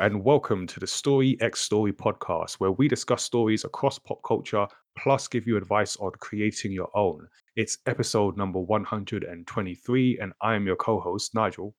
And welcome to the Story X Story podcast, where we discuss stories across pop culture plus give you advice on creating your own. It's episode number 123, and I am your co host, Nigel.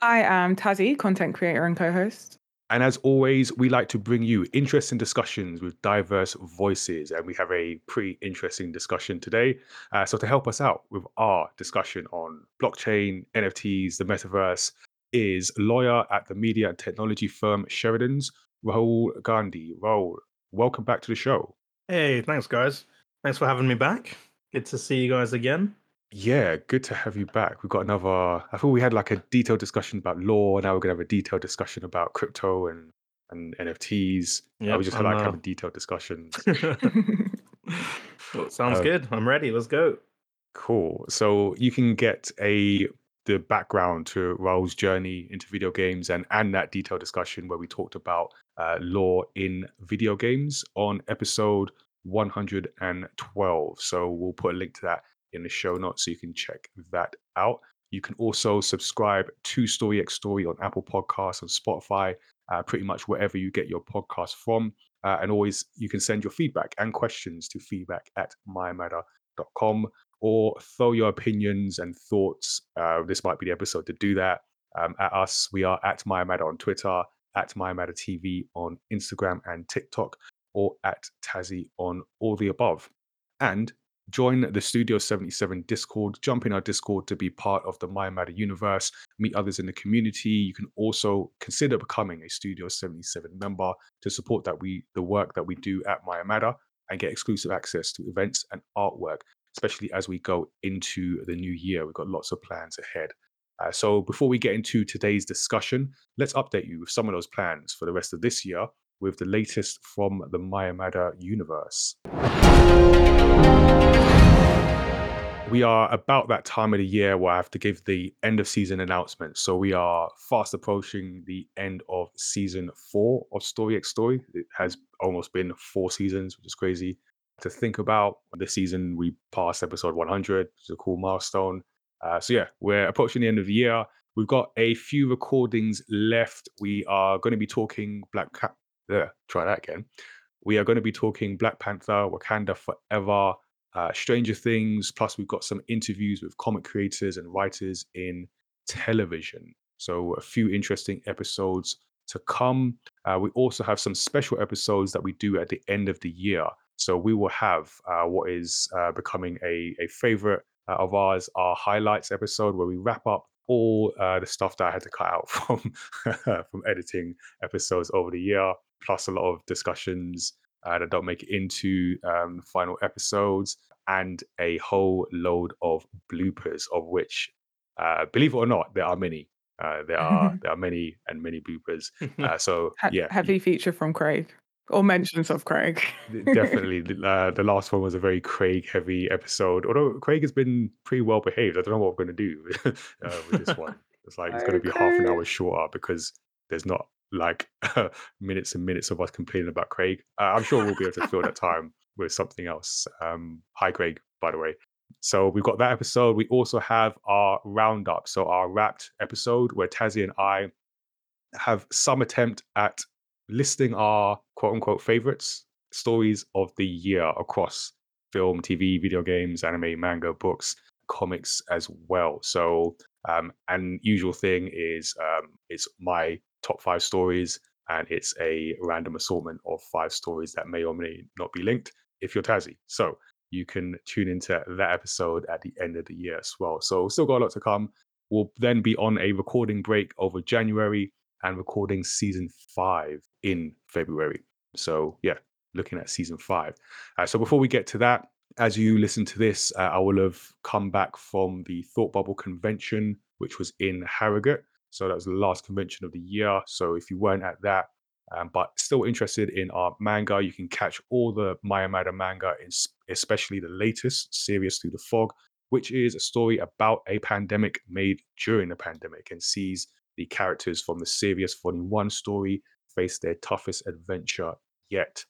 I am Tazzy, content creator and co host. And as always, we like to bring you interesting discussions with diverse voices. And we have a pretty interesting discussion today. Uh, so, to help us out with our discussion on blockchain, NFTs, the metaverse, is lawyer at the media and technology firm Sheridan's, Rahul Gandhi. Rahul, welcome back to the show. Hey, thanks, guys. Thanks for having me back. Good to see you guys again. Yeah, good to have you back. We've got another. I thought we had like a detailed discussion about law. Now we're gonna have a detailed discussion about crypto and and NFTs. Yeah, we just had like have a detailed discussion. well, sounds uh, good. I'm ready. Let's go. Cool. So you can get a the background to Rahul's journey into video games and and that detailed discussion where we talked about uh, law in video games on episode 112. So we'll put a link to that in the show notes so you can check that out. You can also subscribe to Story X Story on Apple Podcasts, on Spotify, uh, pretty much wherever you get your podcast from. Uh, and always, you can send your feedback and questions to feedback at mymatter.com or throw your opinions and thoughts. Uh, this might be the episode to do that. Um, at us, we are at mymatter on Twitter, at mymatter TV on Instagram and TikTok, or at Tazzy on all the above. And join the Studio 77 Discord, jump in our Discord to be part of the My Matter universe, meet others in the community. You can also consider becoming a Studio 77 member to support that we the work that we do at My Matter and get exclusive access to events and artwork, especially as we go into the new year. We've got lots of plans ahead. Uh, so before we get into today's discussion, let's update you with some of those plans for the rest of this year with the latest from the Maya Matter universe. We are about that time of the year where I have to give the end of season announcement. So we are fast approaching the end of season four of Story X Story. It has almost been four seasons, which is crazy to think about. This season, we passed episode 100, which is a cool milestone. Uh, so yeah, we're approaching the end of the year. We've got a few recordings left. We are going to be talking Black Cat. Try that again. We are going to be talking Black Panther, Wakanda Forever, uh, Stranger Things. Plus, we've got some interviews with comic creators and writers in television. So, a few interesting episodes to come. Uh, we also have some special episodes that we do at the end of the year. So, we will have uh, what is uh, becoming a, a favorite uh, of ours, our highlights episode, where we wrap up all uh, the stuff that I had to cut out from from editing episodes over the year, plus a lot of discussions uh, that don't make it into um, final episodes, and a whole load of bloopers, of which, uh, believe it or not, there are many. Uh, there are there are many and many bloopers. Uh, so yeah, heavy feature from Craig or mentions of Craig. definitely, uh, the last one was a very Craig heavy episode. Although Craig has been pretty well behaved, I don't know what we're going to do uh, with this one. It's like it's going to be half an hour shorter because there's not like minutes and minutes of us complaining about Craig. Uh, I'm sure we'll be able to fill that time with something else. Um, hi, Craig, by the way. So we've got that episode. We also have our roundup, so our wrapped episode where Tazzy and I have some attempt at listing our quote unquote favorites stories of the year across film, TV, video games, anime, manga, books, comics as well. So, um, and usual thing is um, it's my top five stories, and it's a random assortment of five stories that may or may not be linked if you're Tazzy. So you can tune into that episode at the end of the year as well. So still got a lot to come. We'll then be on a recording break over January and recording season five in February. So yeah, looking at season five. Uh, so before we get to that, as you listen to this, uh, I will have come back from the Thought Bubble convention, which was in Harrogate. So that was the last convention of the year. So if you weren't at that, um, but still interested in our manga, you can catch all the Maya Matter manga, especially the latest, Serious Through the Fog, which is a story about a pandemic made during the pandemic and sees the characters from the Serious Volume 1 story face their toughest adventure yet.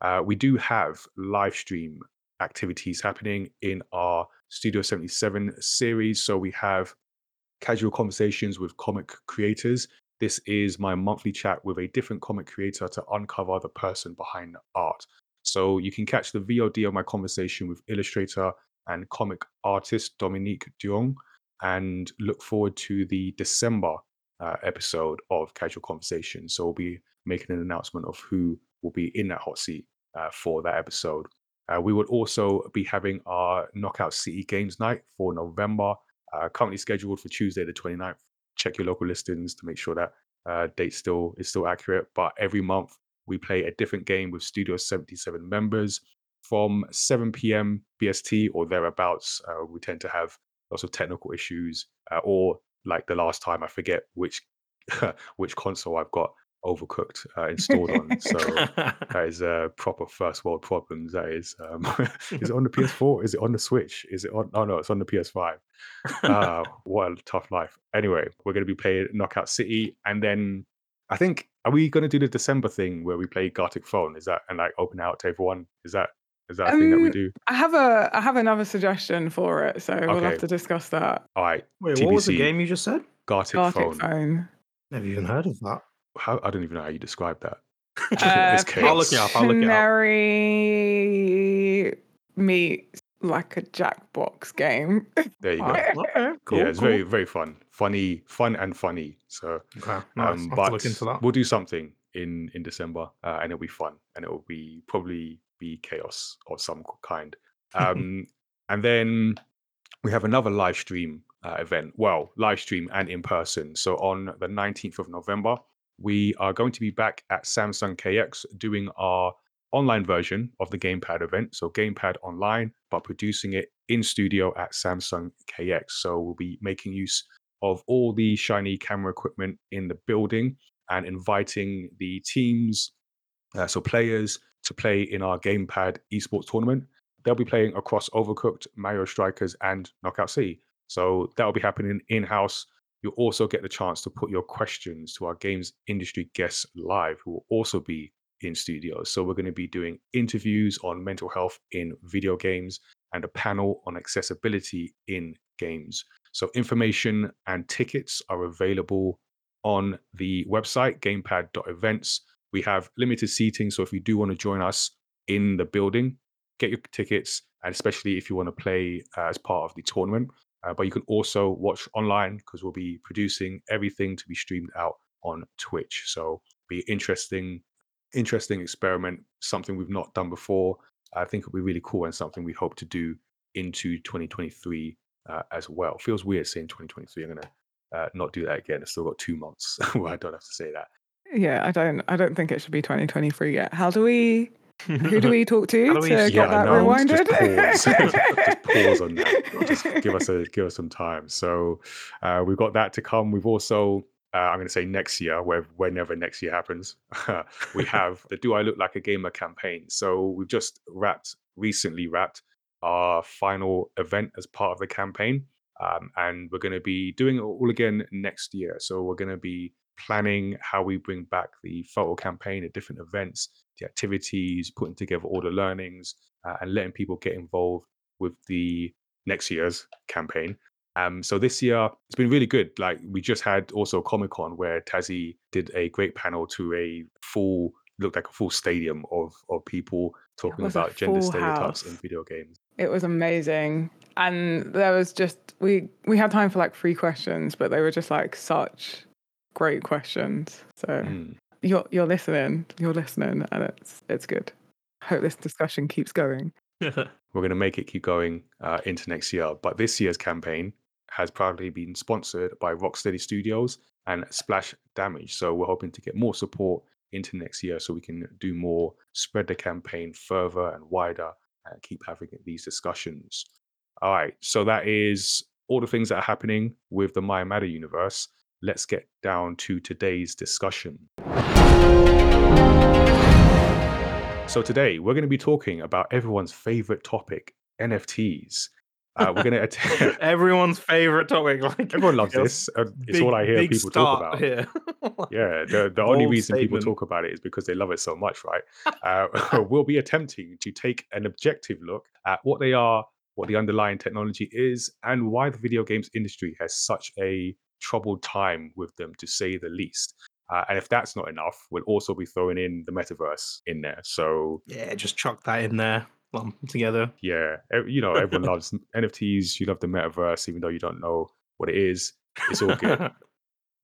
Uh, we do have live stream activities happening in our Studio 77 series. So we have casual conversations with comic creators. This is my monthly chat with a different comic creator to uncover the person behind the art. So you can catch the VOD of my conversation with illustrator and comic artist Dominique Dion and look forward to the December uh, episode of Casual Conversation. So we'll be making an announcement of who will be in that hot seat uh, for that episode. Uh, we will also be having our Knockout City Games Night for November, uh, currently scheduled for Tuesday the 29th. Check your local listings to make sure that uh, date still is still accurate. But every month we play a different game with Studio 77 members from 7 p.m. BST or thereabouts. Uh, we tend to have lots of technical issues, uh, or like the last time, I forget which which console I've got overcooked uh, installed on. So that is a uh, proper first world problems. That is. Um, is it on the PS4? Is it on the Switch? Is it on? Oh no, it's on the PS5. Uh, what a tough life. Anyway, we're going to be playing Knockout City, and then I think are we going to do the December thing where we play Gartic Phone? Is that and like open out to everyone? Is that is that a thing that we Um, do? I have a I have another suggestion for it, so we'll have to discuss that. All right, Wait, what was the game you just said? Gartic Gartic Phone. phone. Never even heard of that. How I don't even know how you describe that. Uh, It's. I'll look it up. I'll look it up. Pictionary meets like a Jackbox game. There you go. Okay, cool. yeah, it's cool. very very fun, funny, fun and funny. So, Okay, nice. um, but look into that. we'll do something in in December, uh, and it'll be fun, and it will be probably be chaos of some kind. Um, and then we have another live stream uh, event. Well, live stream and in person. So on the nineteenth of November, we are going to be back at Samsung KX doing our online version of the Gamepad event. So Gamepad online, but producing it in studio at Samsung KX. So we'll be making use of all the shiny camera equipment in the building and inviting the teams, uh, so players, to play in our Gamepad esports tournament. They'll be playing across Overcooked, Mario Strikers, and Knockout C. So that will be happening in house. You'll also get the chance to put your questions to our games industry guests live, who will also be in studio. So we're going to be doing interviews on mental health in video games and a panel on accessibility in games. So information and tickets are available on the website gamepad.events. We have limited seating, so if you do want to join us in the building, get your tickets, and especially if you want to play uh, as part of the tournament. Uh, but you can also watch online because we'll be producing everything to be streamed out on Twitch. So be interesting, interesting experiment, something we've not done before. I think it'll be really cool and something we hope to do into 2023 uh, as well. Feels weird saying 2023. I'm gonna uh, not do that again. I've still got two months where I don't have to say that. Yeah, I don't I don't think it should be 2023 yet. How do we who do we talk to to get Yeah, I that know, just pause. Just pause on that. Just give us a give us some time. So uh, we've got that to come. We've also uh, I'm going to say next year, where whenever next year happens, we have the "Do I Look Like a Gamer" campaign. So we've just wrapped recently wrapped our final event as part of the campaign, um, and we're going to be doing it all again next year. So we're going to be planning how we bring back the photo campaign at different events, the activities, putting together all the learnings, uh, and letting people get involved with the next year's campaign. Um, so this year it's been really good. Like we just had also Comic Con where Tazzy did a great panel to a full looked like a full stadium of of people talking about gender stereotypes in video games. It was amazing. And there was just we we had time for like three questions, but they were just like such great questions. So Mm. you're you're listening, you're listening, and it's it's good. Hope this discussion keeps going. We're going to make it keep going uh, into next year. But this year's campaign has proudly been sponsored by Rocksteady Studios and Splash Damage. So we're hoping to get more support into next year so we can do more, spread the campaign further and wider, and keep having these discussions. All right. So that is all the things that are happening with the Maya Matter universe. Let's get down to today's discussion. So today we're going to be talking about everyone's favorite topic, NFTs. Uh, we're going to att- Everyone's favorite topic. Like everyone loves this. Uh, it's big- all I hear people talk about. Here. Yeah, the, the only reason people talk about it is because they love it so much, right? Uh, we'll be attempting to take an objective look at what they are, what the underlying technology is, and why the video games industry has such a troubled time with them to say the least. Uh, and if that's not enough, we'll also be throwing in the metaverse in there. So Yeah, just chuck that in there, lump together. yeah, you know, everyone loves NFTs. You love the metaverse, even though you don't know what it is. It's all good.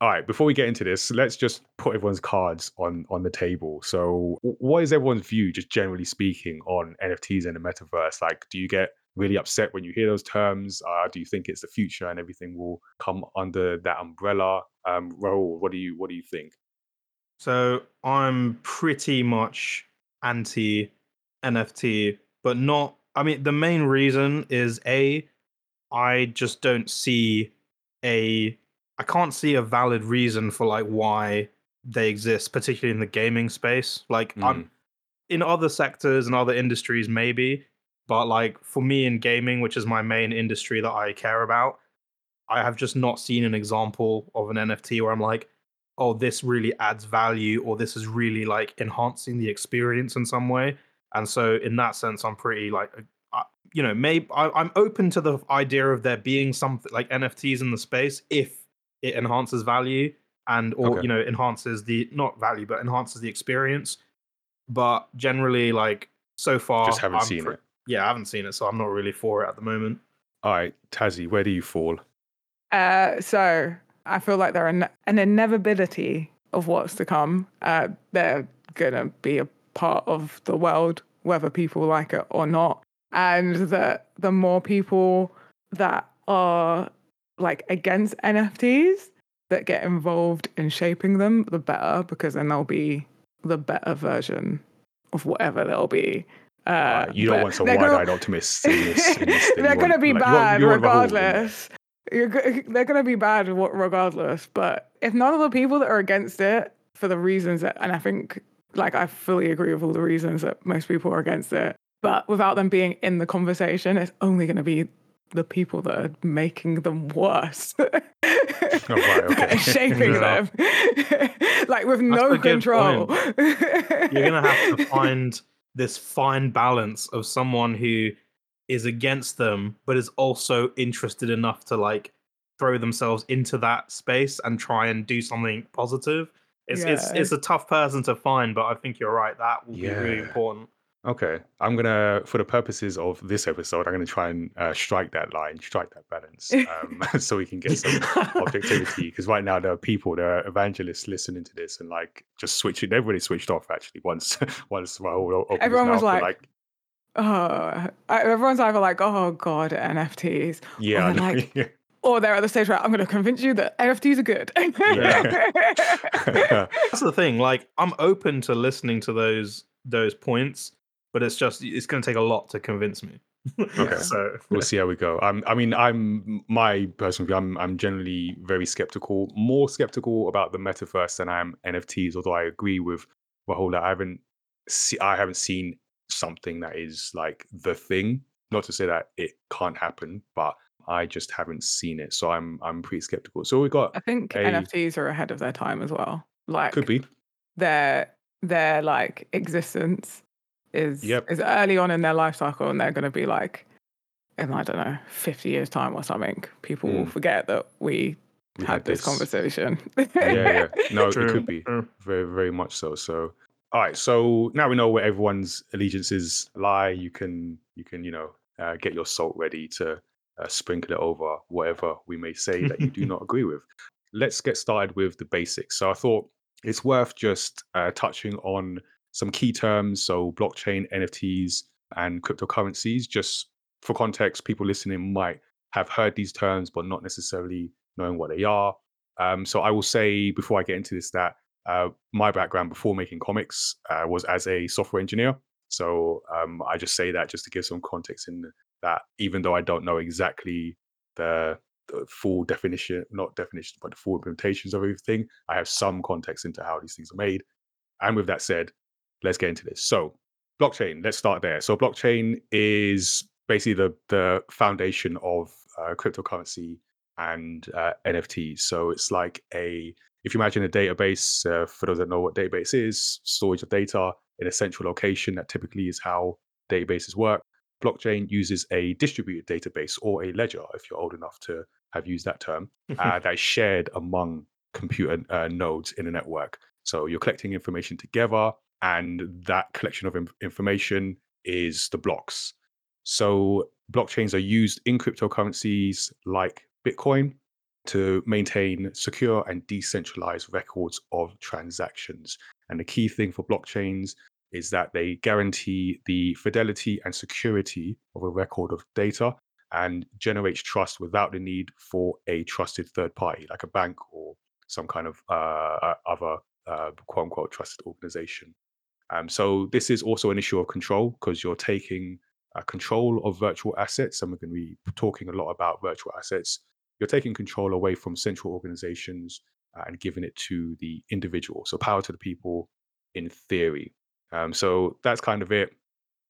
All right, before we get into this, let's just put everyone's cards on on the table. So, what is everyone's view, just generally speaking, on NFTs and the metaverse? Like, do you get really upset when you hear those terms? Uh, do you think it's the future and everything will come under that umbrella? Um, Rahul, what do you what do you think? So I'm pretty much anti NFT, but not. I mean, the main reason is a, I just don't see a, I can't see a valid reason for like why they exist, particularly in the gaming space. Like I'm in other sectors and other industries, maybe, but like for me in gaming, which is my main industry that I care about, I have just not seen an example of an NFT where I'm like, oh, this really adds value or this is really like enhancing the experience in some way. And so, in that sense, I'm pretty like, uh, you know, maybe I, I'm open to the idea of there being something like NFTs in the space if it enhances value and or Okay. you know enhances the not value but enhances the experience. But generally, like so far, Just haven't I'm seen pre- it. Yeah, I haven't seen it, so I'm not really for it at the moment. All right, Tazzy, where do you fall? Uh, so I feel like they're an, an inevitability of what's to come. Uh, they're gonna be a part of the world, whether people like it or not. And that the more people that are like against NFTs that get involved in shaping them, the better, because then they'll be the better version of whatever they'll be. Uh, you don't want some they're gonna- wide-eyed optimists in this. In this they're going to be like, you want- bad you want Rahul in regardless. You're, go- they're going to be bad regardless. But if none of the people that are against it, for the reasons that, and I think, like, I fully agree with all the reasons that most people are against it, but without them being in the conversation, it's only going to be the people that are making them worse. right, okay. shaping Yeah. them. like, with a no control. You're gonna have to find this fine balance of someone who is against them, but is also interested enough to like throw themselves into that space and try and do something positive. It's it's Yeah. it's a tough person to find, but I think you're right. That will be really important. Okay, I'm gonna, for the purposes of this episode, I'm gonna try and uh, strike that line, strike that balance, um, so we can get some objectivity. Because right now there are people, there are evangelists listening to this and like just switching. Everybody switched off actually once, once Rahul o- opened Everyone was mouth, they're like, Oh, I- everyone's either like, oh God, NFTs. yeah, I they're like, yeah. Or they're at the stage where I'm going to convince you that NFTs are good. That's the thing. Like I'm open to listening to those those points, but it's just it's going to take a lot to convince me. Okay. so we'll see how we go. I'm, I mean, I'm my personal view. I'm, I'm generally very skeptical, more skeptical about the metaverse than I am NFTs. Although I agree with Rahul that I haven't, see, I haven't seen something that is like the thing. Not to say that it can't happen, but I just haven't seen it. So I'm, I'm pretty skeptical. So we got I think a- NFTs are ahead of their time as well. Like could be their their like existence is Yep. is early on in their life cycle, and they're going to be like in I don't know fifty years time or something. People will Mm. forget that we, we had, this, conversation. yeah, yeah. No, True, it could be. true. very very much so so all right so now we know where everyone's allegiances lie you can you can you know uh, get your salt ready to uh, sprinkle it over whatever we may say that you do not agree with let's get started with the basics so i thought it's worth just uh, touching on some key terms so blockchain nfts and cryptocurrencies just for context people listening might have heard these terms but not necessarily knowing what they are um, so i will say before i get into this that uh, my background before making comics uh, was as a software engineer. So um, I just say that just to give some context in that, even though I don't know exactly the, the full definition, not definition, but the full implementations of everything, I have some context into how these things are made. And with that said, let's get into this. So blockchain, let's start there. So blockchain is basically the the foundation of uh, cryptocurrency and uh, NFTs. So it's like a if you imagine a database, uh, for those that know what database is, storage of data in a central location, that typically is how databases work. Blockchain uses a distributed database or a ledger, if you're old enough to have used that term, uh, that is shared among computer uh, nodes in a network. So you're collecting information together, and that collection of information is the blocks. So blockchains are used in cryptocurrencies like Bitcoin to maintain secure and decentralized records of transactions. And the key thing for blockchains is that they guarantee the fidelity and security of a record of data and generates trust without the need for a trusted third party like a bank or some kind of uh, other uh, quote unquote trusted organization. Um, so this is also an issue of control because you're taking uh, control of virtual assets, and we're going to be talking a lot about virtual assets. You're taking control away from central organizations uh, and giving it to the individual. So power to the people, in theory. Um, so that's kind of it.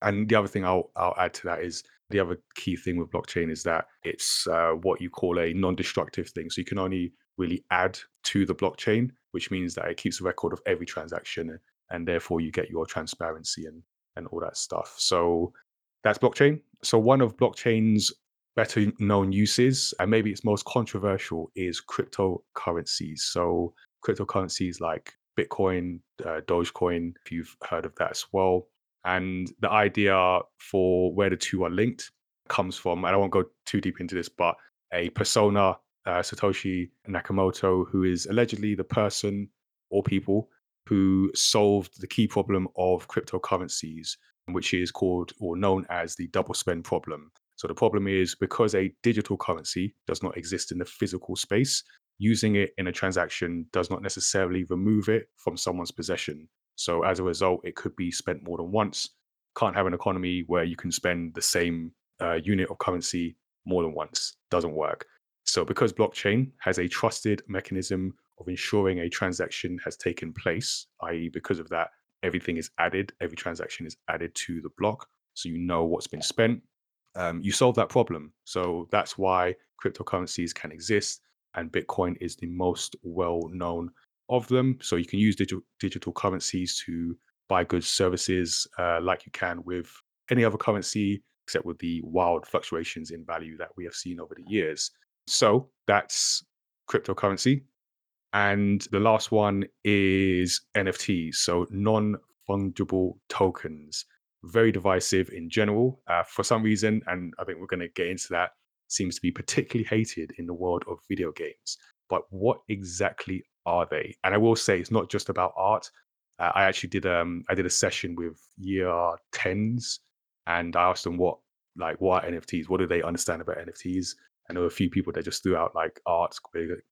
And the other thing I'll I'll add to that is the other key thing with blockchain is that it's uh, what you call a non-destructive thing. So you can only really add to the blockchain, which means that it keeps a record of every transaction, and therefore you get your transparency and and all that stuff. So that's blockchain. So one of blockchain's better known uses, and maybe its most controversial, is cryptocurrencies. So cryptocurrencies like Bitcoin, uh, Dogecoin, if you've heard of that as well. And the idea for where the two are linked comes from, and I won't go too deep into this, but a persona, uh, Satoshi Nakamoto, who is allegedly the person or people who solved the key problem of cryptocurrencies, which is called or known as the double spend problem. So the problem is because a digital currency does not exist in the physical space, using it in a transaction does not necessarily remove it from someone's possession. So as a result, it could be spent more than once. Can't have an economy where you can spend the same uh, unit of currency more than once. Doesn't work. So because blockchain has a trusted mechanism of ensuring a transaction has taken place, i.e., because of that, everything is added, every transaction is added to the block, so you know what's been spent. Um, you solve that problem. So that's why cryptocurrencies can exist and Bitcoin is the most well known of them. So you can use digital digital currencies to buy goods, services, uh, like you can with any other currency, except with the wild fluctuations in value that we have seen over the years. So that's cryptocurrency. And the last one is NFTs, so non fungible tokens. Very divisive in general. Uh, for some reason, and I think we're going to get into that, seems to be particularly hated in the world of video games. But what exactly are they? And I will say it's not just about art. Uh, I actually did um I did a session with year tens, and I asked them what like what NFTs? What do they understand about NFTs? I know a few people that just threw out like art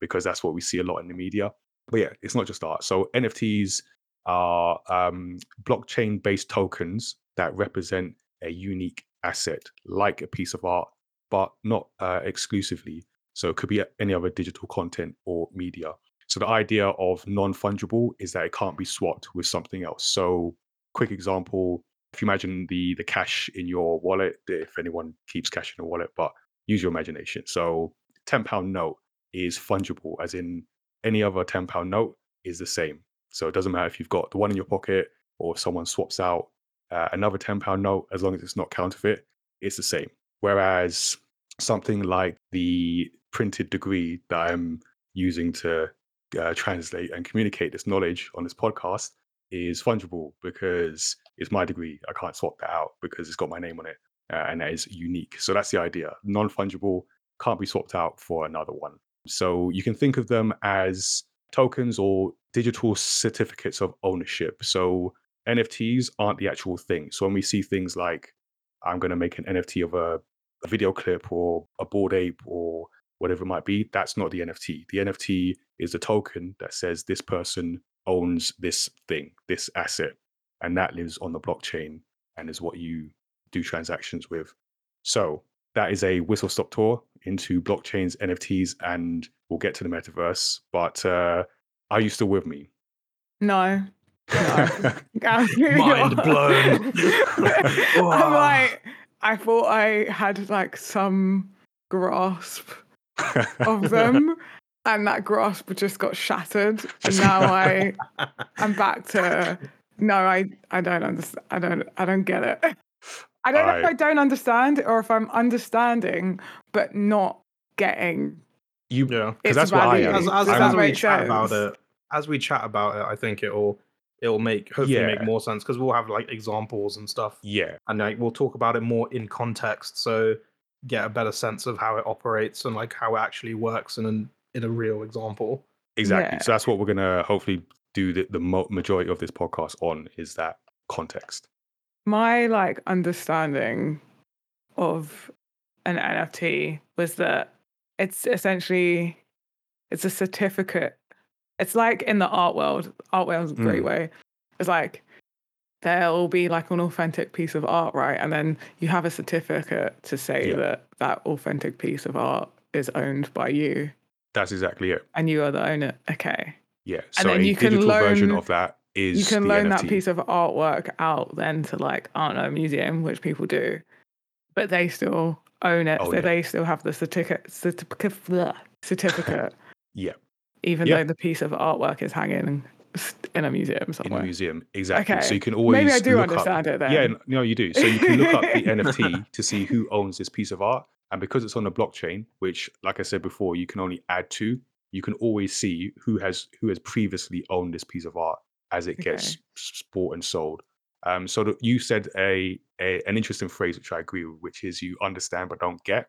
because that's what we see a lot in the media. But yeah, it's not just art. So NFTs are um, blockchain based tokens that represent a unique asset, like a piece of art but not uh, exclusively. So it could be any other digital content or media. So the idea of non-fungible is that it can't be swapped with something else. So quick example, if you imagine the the cash in your wallet, if anyone keeps cash in a wallet, but use your imagination. So 10 pound note is fungible, as in any other 10 pound note is the same. So it doesn't matter if you've got the one in your pocket or if someone swaps out uh, another 10 pound note, as long as it's not counterfeit, it's the same. Whereas something like the printed degree that I'm using to uh, translate and communicate this knowledge on this podcast is fungible because it's my degree. I can't swap that out because it's got my name on it uh, and that is unique. So that's the idea. Non fungible can't be swapped out for another one. So you can think of them as tokens or digital certificates of ownership. So NFTs aren't the actual thing. So when we see things like I'm going to make an NFT of a, a video clip or a bored ape or whatever it might be. That's not the NFT. The NFT is a token that says this person owns this thing, this asset, and that lives on the blockchain and is what you do transactions with. So that is a whistle stop tour into blockchains, NFTs, and we'll get to the metaverse. But uh, are you still with me? No, Mind blown. I'm like, I thought I had like some grasp of them, and that grasp just got shattered. And now I, I'm back to no, I, I don't understand. I don't, I don't get it. I don't know if I don't understand or if I'm understanding but not getting You Yeah. because It's that's what I am. As, Does as, as we make chat about it, as we chat about it, I think it'll it'll make hopefully Yeah. make more sense because we'll have like examples and stuff, yeah, and like we'll talk about it more in context, so get a better sense of how it operates and like how it actually works in an, in a real example. exactly. Yeah. So that's what we're gonna hopefully do the, the majority of this podcast on is that context. My like understanding of an NFT was that it's essentially it's a certificate. It's like in the art world. Art world's a great Mm. way. It's like there'll be like an authentic piece of art, right? And then you have a certificate to say Yeah. that that authentic piece of art is owned by you That's exactly it. and you are the owner. Okay. Yeah. And So then a you can digital version of that is you can loan NFT. that piece of artwork out then to like I don't know a museum, which people do, but they still own it, Own so it. they still have the certificate certificate certificate, Yeah, even Yeah. though the piece of artwork is hanging in a museum in somewhere. a museum. Exactly. So you can always Maybe I do look up- understand it then. Yeah, no, you do. So you can look up the NFT to see who owns this piece of art, and because it's on the blockchain, which, like I said before, you can only add to, you can always see who has who has previously owned this piece of art as it gets Okay. s- bought and sold. Um, so that you said a, a an interesting phrase which I agree with, which is you understand but don't get,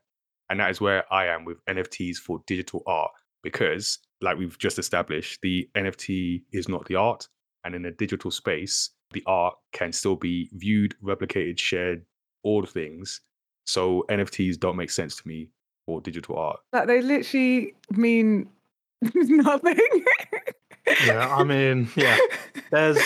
and that is where I am with NFTs for digital art because, like we've just established, the NFT is not the art, and in a digital space, the art can still be viewed, replicated, shared, all the things. So NFTs don't make sense to me for digital art. Like they literally mean nothing. Yeah, I mean, yeah. There's,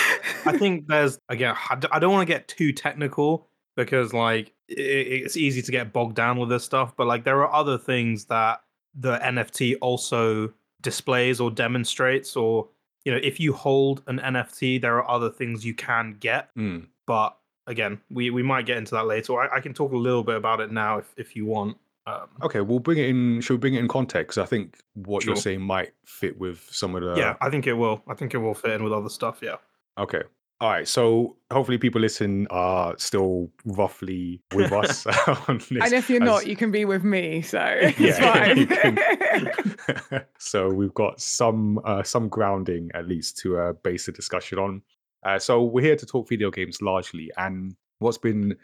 I think there's again. I don't want to get too technical because like it's easy to get bogged down with this stuff. But like there are other things that the NFT also displays or demonstrates, or you know, if you hold an NFT, there are other things you can get. Mm. But again, we we might get into that later. I, I can talk a little bit about it now if if you want. Um, Okay, we'll bring it in. Should we bring it in context? I think what you're saying might fit with some of the. yeah, I think it will. I think it will fit in with other stuff. Yeah. Okay. All right. So hopefully people listen are still roughly with us on this. and if you're as- not, you can be with me. So it's Yeah, fine. can- so we've got some uh, some grounding at least to uh, base the discussion on. Uh, so we're here to talk video games largely, and what's been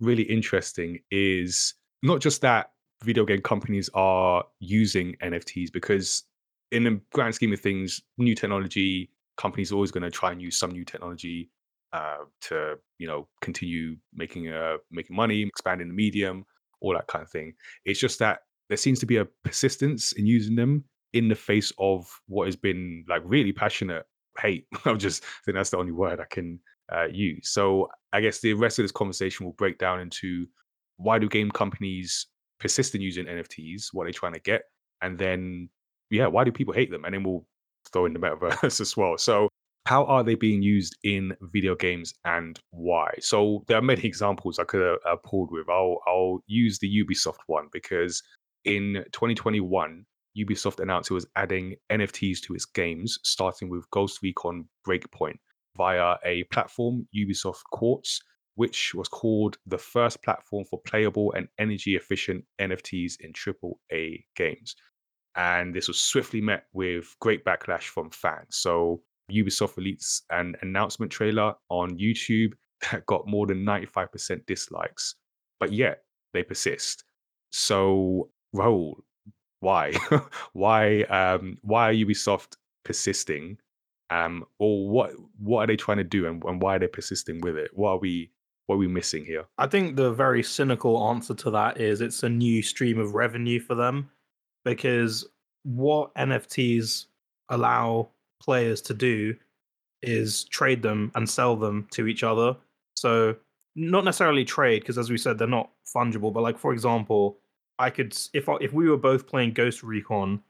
really interesting is not just that video game companies are using NFTs because in the grand scheme of things, new technology companies are always going to try and use some new technology uh, to you know continue making uh, making money, expanding the medium, all that kind of thing. It's just that there seems to be a persistence in using them in the face of what has been like really passionate hate. I'm just I think that's the only word I can uh, use. So I guess the rest of this conversation will break down into why do game companies persist in using NFTs? What they're they trying to get? And then yeah, why do people hate them? And then we'll throw in the metaverse as well. So how are they being used in video games and why? So there are many examples I could have uh, pulled with. I'll I'll use the Ubisoft one because in 2021, Ubisoft announced it was adding NFTs to its games, starting with Ghost Recon Breakpoint via a platform, Ubisoft Quartz, which was called the first platform for playable and energy efficient NFTs in AAA games. And this was swiftly met with great backlash from fans. So Ubisoft released an announcement trailer on YouTube that got more than 95% dislikes, but yet they persist. So, Rahul, why? why um why are Ubisoft persisting? Um or what what are they trying to do and, and why are they persisting with it? What are we what are we missing here? I think the very cynical answer to that is it's a new stream of revenue for them because what NFTs allow players to do is trade them and sell them to each other. So not necessarily trade because as we said they're not fungible, but like for example, I could if I, if we were both playing Ghost Recon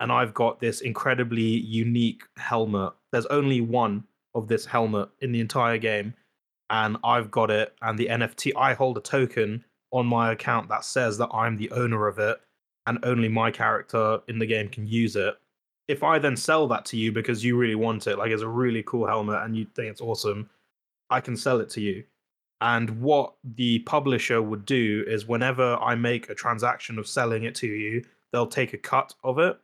and I've got this incredibly unique helmet. There's only one of this helmet in the entire game and I've got it, and the NFT, I hold a token on my account that says that I'm the owner of it, and only my character in the game can use it. If I then sell that to you because you really want it, like it's a really cool helmet and you think it's awesome, I can sell it to you. And what the publisher would do is whenever I make a transaction of selling it to you, they'll take a cut of it.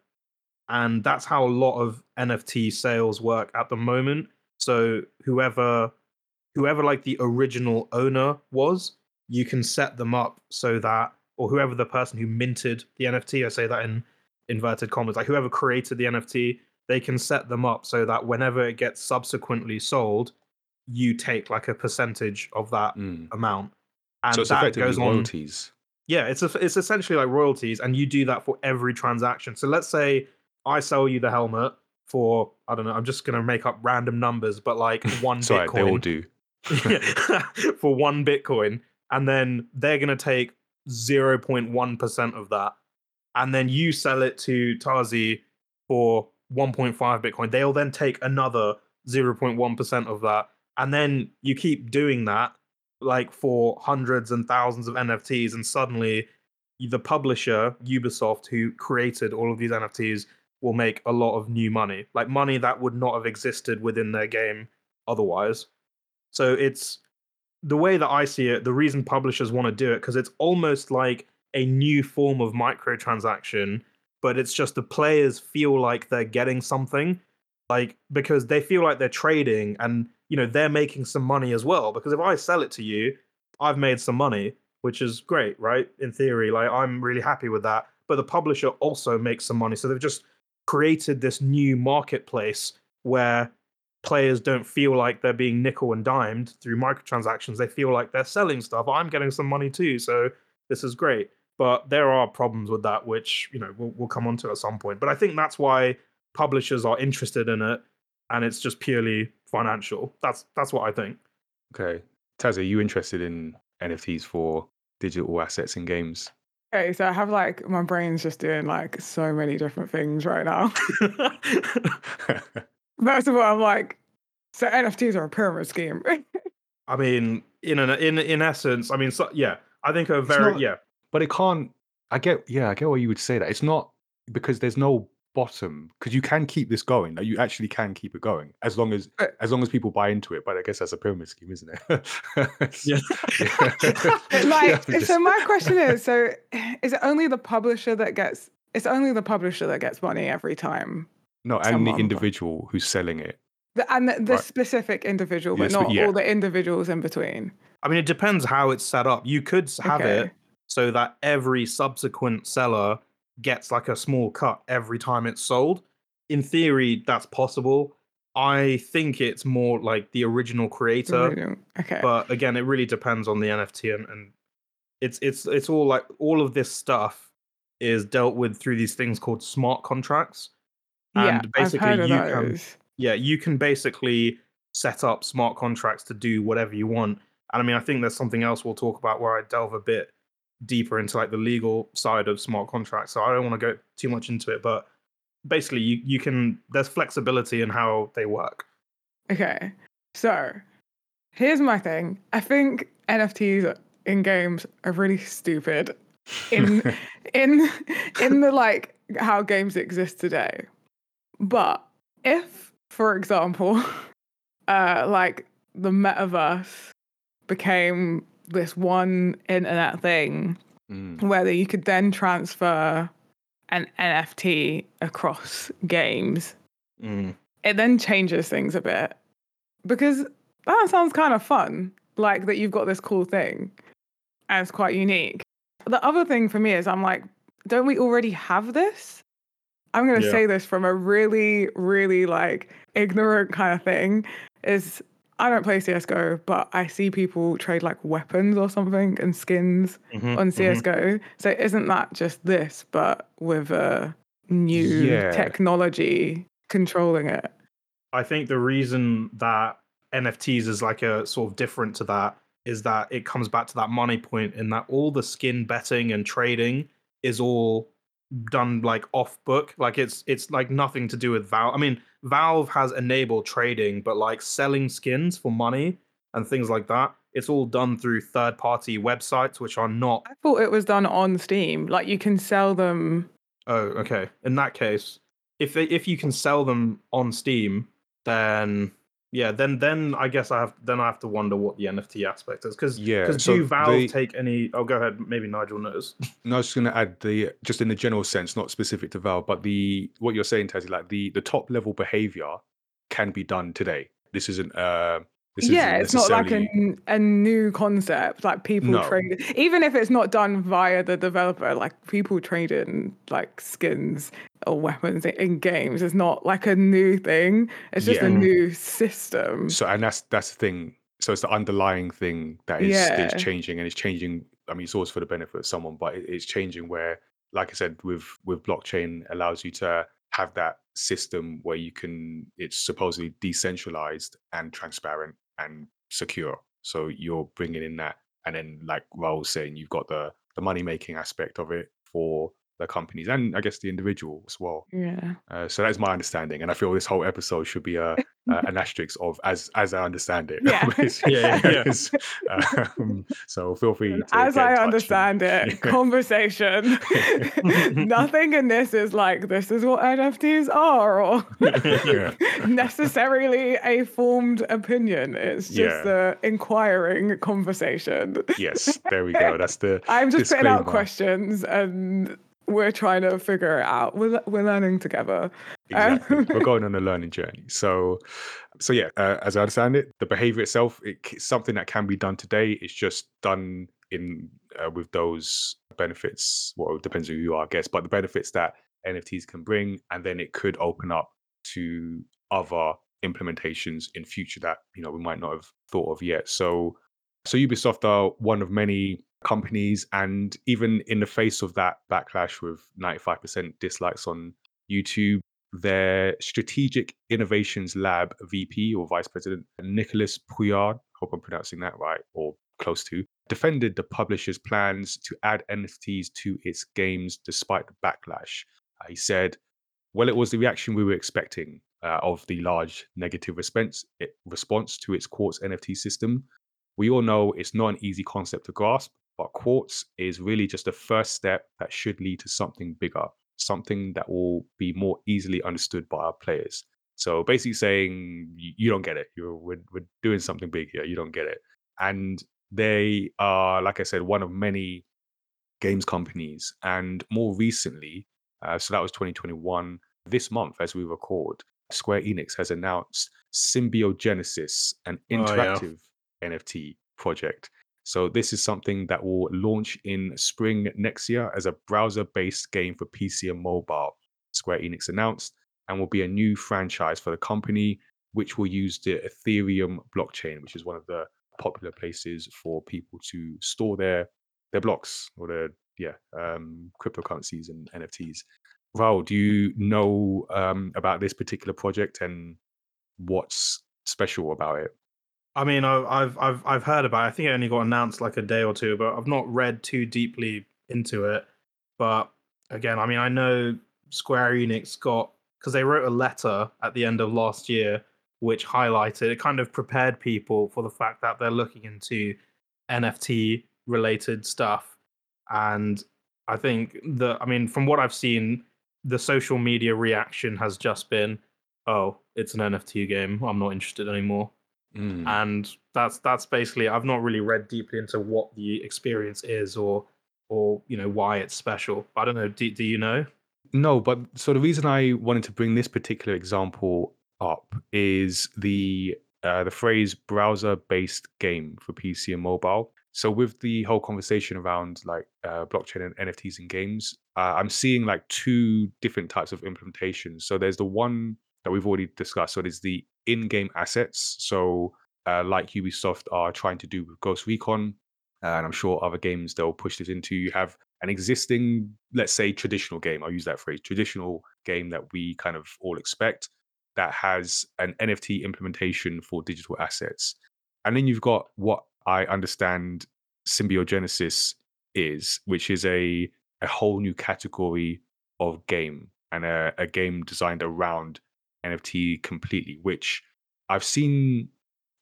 And that's how a lot of NFT sales work at the moment. So whoever whoever like the original owner was, you can set them up so that or whoever the person who minted the NFT, I say that in inverted commas, like whoever created the NFT, they can set them up so that whenever it gets subsequently sold, you take like a percentage of that Mm. amount. And So it's that effectively goes on royalties. yeah, it's a, it's essentially like royalties, and you do that for every transaction. So let's say I sell you the helmet for I don't know. I'm just gonna make up random numbers, but like one Sorry, they all do. for one Bitcoin, and then they're gonna take 0.1 percent of that, and then you sell it to Tazzy for 1.5 Bitcoin. They'll then take another 0.1 percent of that, and then you keep doing that like for hundreds and thousands of NFTs, and suddenly the publisher Ubisoft, who created all of these NFTs, will make a lot of new money, like money that would not have existed within their game otherwise. So it's the way that I see it. The reason publishers want to do it because it's almost like a new form of microtransaction, but it's just the players feel like they're getting something, like because they feel like they're trading and you know they're making some money as well. Because if I sell it to you, I've made some money, which is great, right? In theory, like I'm really happy with that. But the publisher also makes some money, so they've just created this new marketplace where players don't feel like they're being nickel and dimed through microtransactions. They feel like they're selling stuff. I'm getting some money too, so this is great. But there are problems with that, which you know we'll, we'll come on to at some point. But I think that's why publishers are interested in it, and it's just purely financial. That's that's what I think. Okay. Taz, are you interested in NFTs for digital assets in games? Okay, so I have like my brain's just doing like so many different things right now. First of all, I'm like, so NFTs are a pyramid scheme. I mean, in an, in in essence, I mean, so, yeah, I think a very not- yeah. but it can't. I get. Yeah, I get why you would say that. It's not because there's no bottom because you can keep this going. Like, you actually can keep it going as long as But- as long as people buy into it. But I guess that's a pyramid scheme, isn't it? Yeah. Yeah. like, Yeah, just- so my question is, so is it only the publisher that gets? It's only the publisher that gets money every time, no, and someone the bu- individual who's selling it. the, and the, the Right. specific individual, but Yes, but not yeah. all the individuals in between. I mean, it depends how it's set up. You could s- have Okay. it so that every subsequent seller gets like a small cut every time it's sold. In theory, that's possible. I think it's more like the original creator, Original- Okay. but again, it really depends on the NFT and, and it's it's it's all like all of this stuff is dealt with through these things called smart contracts. Yeah, and basically heard of you can yeah, you can basically set up smart contracts to do whatever you want. And I mean, I think there's something else we'll talk about where I delve a bit deeper into like the legal side of smart contracts. So I don't want to go too much into it, but basically you, you can there's flexibility in how they work. Okay. So here's my thing. I think NFTs in games are really stupid in in in the like how games exist today. But if, for example, uh like the metaverse became this one internet thing Mm. whether you could then transfer an NFT across games it then changes things a bit. Because that sounds kind of fun like that you've got this cool thing and it's quite unique. The other thing for me is i'm like don't we already have this i'm going to Yeah. say this from a really really like ignorant kind of thing is i don't play csgo but i see people trade like weapons or something and skins Mhm, on csgo so isn't that just this but with a new Yeah. technology controlling it I think the reason that NFTs is like a sort of different to that is that it comes back to that money point in that all the skin betting and trading is all done like off book like it's it's like nothing to do with Valve. I mean Valve has enabled trading but like selling skins for money and things like that it's all done through third party websites which are not i thought it was done on steam like you can sell them Oh, okay. In that case, if they, if you can sell them on Steam, then yeah, then then I guess I have then I have to wonder what the NFT aspect is because Yeah, because so do Valve they- take any? Oh, go ahead. Maybe Nigel knows. No, I was just going to add the just in the general sense, not specific to Valve, but the what you're saying, Tazzy, like the the top level behavior can be done today. This isn't uh this yeah, isn't it's not like a, necessarily- n- a new concept. Like people No. trade, even if it's not done via the developer, like people trade in like skins or weapons in, games. It's not like a new thing. It's just Yeah. a new system. So and that's that's the thing. So it's the underlying thing that is, Yeah. is changing and it's changing. I mean, it's always for the benefit of someone, but it, it's changing where, like I said, with with blockchain allows you to have that system where you can. It's supposedly decentralized and transparent and secure. So you're bringing in that, and then like Rahul was saying, you've got the the money making aspect of it for the companies and I guess the individual as well. Yeah. Uh, so that's my understanding, and I feel this whole episode should be a, a an asterisk of as as I understand it. Yeah. Yeah, yeah, yeah. um, so feel free. To As I touch and- understand it, Yeah. conversation. Nothing in this is like this is what NFTs are, or necessarily a formed opinion. It's just Yeah. a inquiring conversation. yes, there we go. That's the. I'm just putting out questions, and we're trying to figure it out. We're we're learning together. Exactly. Um, We're going on a learning journey. So, so yeah, uh, as I understand it, the behavior itself, it, c- something that can be done today. It's just done in uh, with those benefits. Well, it depends who you are, I guess, but the benefits that NFTs can bring, and then it could open up to other implementations in future that you know we might not have thought of yet. So, so Ubisoft are one of many companies, and even in the face of that backlash with 95% dislikes on YouTube, their strategic innovations lab VP or vice president Nicholas Pouillard, hope I'm pronouncing that right or close to, defended the publisher's plans to add NFTs to its games despite the backlash. Uh, he said, "Well, it was the reaction we were expecting uh, of the large negative response it, response to its Quartz NFT system. We all know it's not an easy concept to grasp, but Quartz is really just a first step that should lead to something bigger." something that will be more easily understood by our players. So basically saying you don't get it. You're we're, we're doing something big here. You don't get it. And they are, like I said, one of many games companies. And more recently, uh, so that was 2021. This month, as we record, Square Enix has announced Symbiogenesis, an Oh, yeah. interactive NFT project. So this is something that will launch in spring next year as a browser-based game for PC and mobile. Square Enix announced, and will be a new franchise for the company, which will use the Ethereum blockchain, which is one of the popular places for people to store their their blocks or their yeah um, cryptocurrencies and NFTs. Rahul, do you know um, about this particular project and what's special about it? I mean, I- I've I've I've heard about. It. I think it only got announced like a day or two, but I've not read too deeply into it. But again, I mean, I know Square Enix got because they wrote a letter at the end of last year, which highlighted it, kind of prepared people for the fact that they're looking into NFT related stuff, and I think the, I mean, from what I've seen, the social media reaction has just been, "Oh, it's an NFT game. I'm not interested anymore." Mm. and that's that's basically i've not really read deeply into what the experience is or or you know why it's special i don't know do, do you know No, but so the reason I wanted to bring this particular example up is the uh, the phrase browser-based game for PC and mobile. So with the whole conversation around like uh, blockchain and NFTs and games, uh, I'm seeing like two different types of implementations. So there's the one that we've already discussed. So there's the in-game assets. So uh, like Ubisoft are trying to do with Ghost Recon, uh, and I'm sure other games they'll push this into. You have an existing, let's say, traditional game. I'll use that phrase, traditional game that we kind of all expect that has an NFT implementation for digital assets. And then you've got what I understand symbiogenesis is, which is a, a whole new category of game and a, a game designed around NFT completely, which I've seen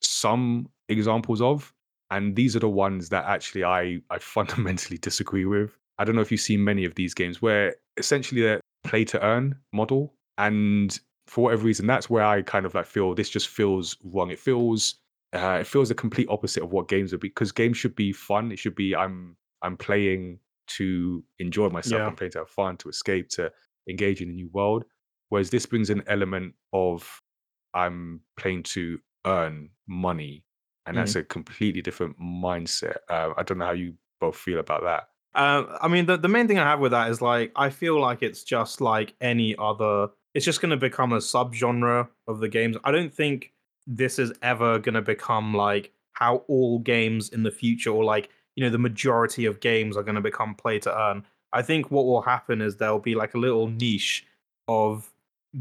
some examples of. And these are the ones that actually I, I fundamentally disagree with. I don't know if you've seen many of these games where essentially they're play to earn model. And for whatever reason, that's where I kind of like feel this just feels wrong. It feels uh, it feels the complete opposite of what games are because games should be fun. It should be I'm I'm playing to enjoy myself. Yeah. I'm playing to have fun, to escape, to engage in a new world. Whereas this brings an element of I'm playing to earn money, and that's a completely different mindset. Uh, I don't know how you both feel about that. Uh, I mean, the, the main thing I have with that is like, I feel like it's just like any other, it's just going to become a subgenre of the games. I don't think this is ever going to become like how all games in the future or like, you know, the majority of games are going to become play to earn. I think what will happen is there'll be like a little niche of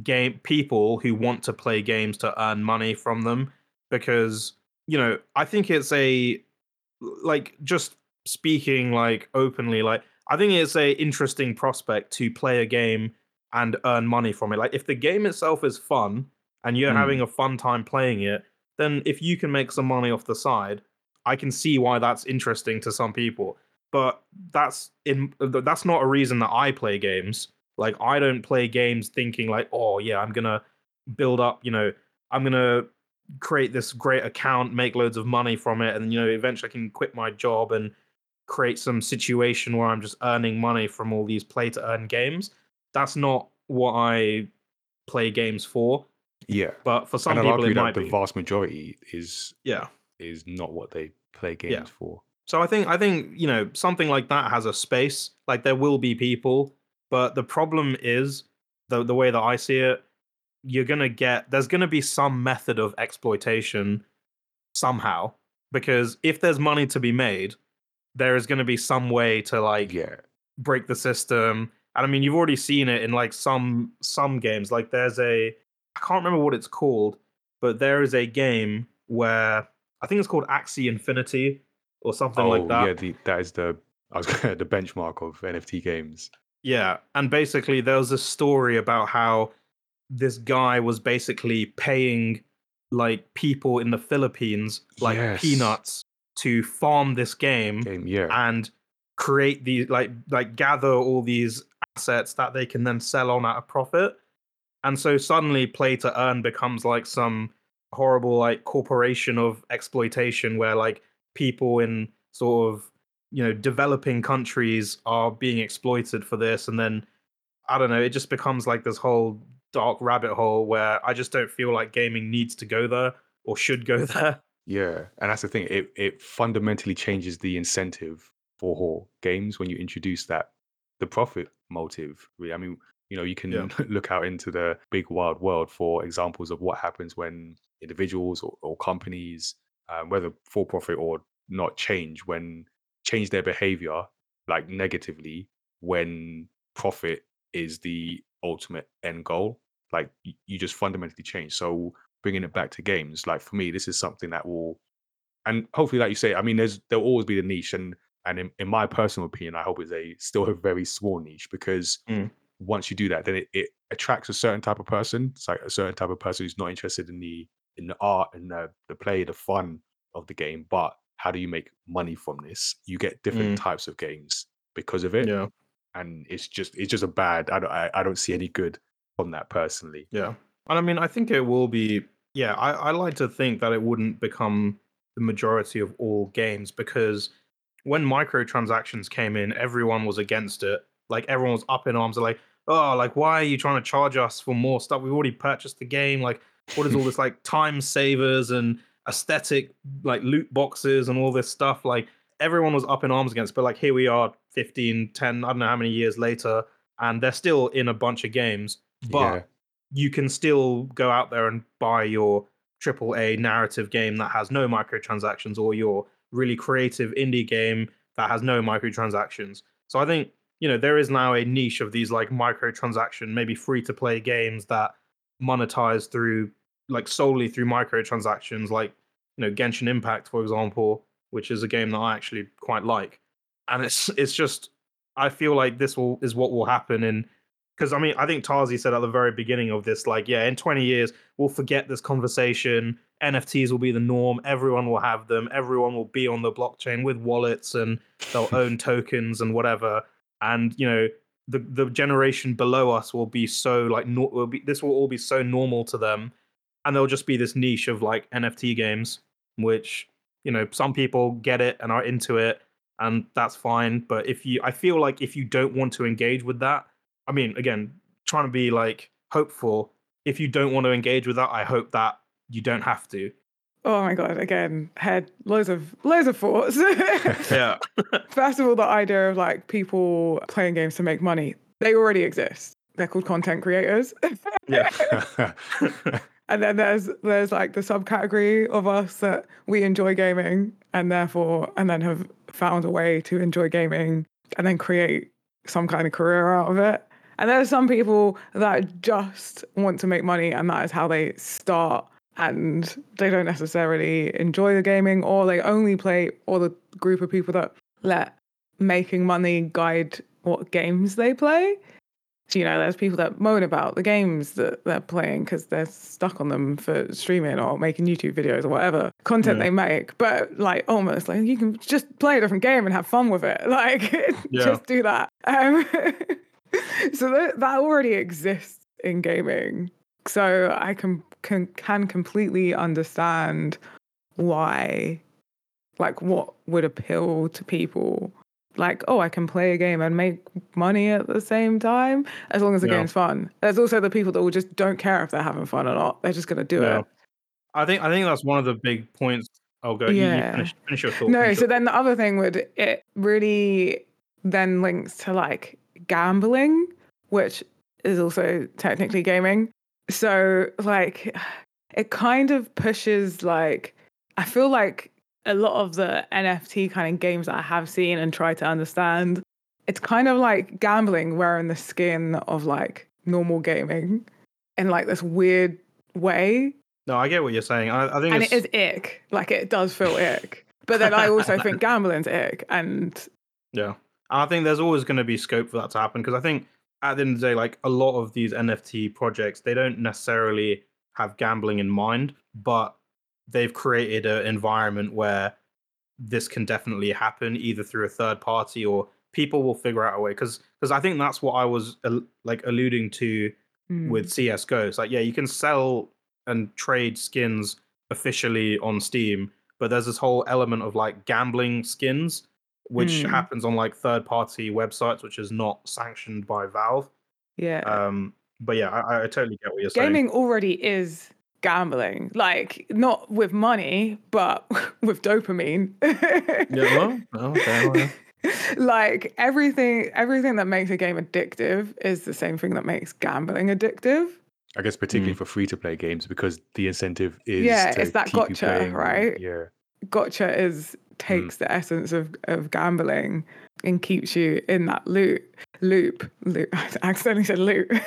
game people who want to play games to earn money from them because, you know, I think it's a like just speaking like openly like i think it's a interesting prospect to play a game and earn money from it. Like if the game itself is fun and you're Mm. having a fun time playing it then if you can make some money off the side i can see why that's interesting to some people. But that's in that's not a reason that i play games like i don't play games thinking like oh yeah i'm gonna build up you know i'm gonna create this great account make loads of money from it and you know eventually i can quit my job and create some situation where I'm just earning money from all these play to earn games. That's not what I play games for. Yeah, But for some and people, it that might the be. vast majority is Yeah. is not what they play games Yeah. for. So I think I think you know something like that has a space. Like there will be people, but the problem is the the way that I see it, you're gonna get there's gonna be some method of exploitation somehow because if there's money to be made, there is gonna be some way to like Yeah, break the system. And I mean, you've already seen it in like some some games. Like there's a I can't remember what it's called, but there is a game where I think it's called Axie Infinity or something oh like that. yeah, the, that is the I was the benchmark of NFT games. Yeah, and basically there was a story about how this guy was basically paying like people in the Philippines like Yes. peanuts to farm this game Game, yeah, and create these like like gather all these assets that they can then sell on at a profit. And so suddenly play to earn becomes like some horrible like corporation of exploitation where like people in sort of you know developing countries are being exploited for this and then I don't know, it just becomes like this whole dark rabbit hole where I just don't feel like gaming needs to go there or should go there. yeah, and that's the thing. It it fundamentally changes the incentive for games when you introduce that the profit motive. really. I mean, you know, you can Yeah. look out into the big wild world for examples of what happens when individuals or, or companies, um, whether for profit or not, change when change their behavior like negatively when profit is the ultimate end goal. Like you just fundamentally change. So bringing it back to games, like for me, this is something that will, and hopefully, like you say, I mean, there's there'll always be the niche, and and in, in my personal opinion, I hope it's a still a very small niche because Mm. once you do that, then it, it attracts a certain type of person. It's like a certain type of person who's not interested in the in the art and the, the play, the fun of the game, but how do you make money from this? You get different mm. types of games because of it, Yeah. and it's just it's just a bad. I don't I, I don't see any good from that personally. Yeah. And I mean, I think it will be, yeah, I, I like to think that it wouldn't become the majority of all games because when microtransactions came in, everyone was against it. Like, everyone was up in arms, like, oh, like, why are you trying to charge us for more stuff? We've already purchased the game. Like, what is all this, like, time savers and aesthetic, like, loot boxes and all this stuff? Like, everyone was up in arms against, but like, here we are 15, 10, I don't know how many years later, and they're still in a bunch of games. But yeah, you can still go out there and buy your triple A narrative game that has no microtransactions or your really creative indie game that has no microtransactions. So I think, you know, there is now a niche of these like microtransaction, maybe free to play games that monetize through like solely through microtransactions, like, you know, Genshin Impact, for example, which is a game that I actually quite like. And it's it's just I feel like this will is what will happen in because I mean, I think Tazzy said at the very beginning of this, like, yeah, in 20 years, we'll forget this conversation. NFTs will be the norm. Everyone will have them. Everyone will be on the blockchain with wallets and they'll own tokens and whatever. And, you know, the the generation below us will be so like no, will be this will all be so normal to them, and there'll just be this niche of like NFT games, which you know some people get it and are into it, and that's fine. But if you, I feel like if you don't want to engage with that, I mean, again, trying to be like hopeful. If you don't want to engage with that, I hope that you don't have to. Oh my god! Again, had loads of loads of thoughts. Yeah. First of all, the idea of like people playing games to make money, they already exist. They're called content creators. yeah. and then there's there's like the subcategory of us that we enjoy gaming and therefore and then have found a way to enjoy gaming and then create some kind of career out of it. And there are some people that just want to make money and that is how they start and they don't necessarily enjoy the gaming or they only play or the group of people that let making money guide what games they play. You know, there's people that moan about the games that they're playing because they're stuck on them for streaming or making YouTube videos or whatever content Yeah. they make. But like almost like you can just play a different game and have fun with it. Like Yeah. just do that. Um, so that, that already exists in gaming. So I can can can completely understand why like what would appeal to people like oh i can play a game and make money at the same time as long as the Yeah. game's fun there's also the people that will just don't care if they're having fun or not they're just going to do Yeah. it I think I think that's one of the big points. I'll go. you- You, Yeah. finish, finish your thought. no so then the other thing would it really then links to like gambling which is also technically gaming so like it kind of pushes like i feel like a lot of the nft kind of games that i have seen and tried to understand it's kind of like gambling wearing the skin of like normal gaming in like this weird way no, I get what you're saying. I, I think and it's, it is ick. Like it does feel ick. But then I also think gambling's ick. And Yeah. And I think there's always going to be scope for that to happen because I think at the end of the day, like a lot of these NFT projects, they don't necessarily have gambling in mind, but they've created an environment where this can definitely happen either through a third party or people will figure out a way. Because because I think that's what I was like alluding to mm, with CS:GO. It's like, yeah, you can sell and trade skins officially on Steam, but there's this whole element of like gambling skins, which Mm. happens on like third-party websites, which is not sanctioned by Valve. yeah. Um, but yeah, I, I totally get what you're saying. Gaming already is gambling. Like not with money, but with dopamine. Yeah, well, well, okay, well, like everything everything that makes a game addictive is the same thing that makes gambling addictive. I guess particularly hmm. for free to play games because the incentive is Yeah, to it's that keep gotcha, right? Yeah. Gotcha is takes the essence of, of gambling and keeps you in that loop loop loop. I accidentally said loop.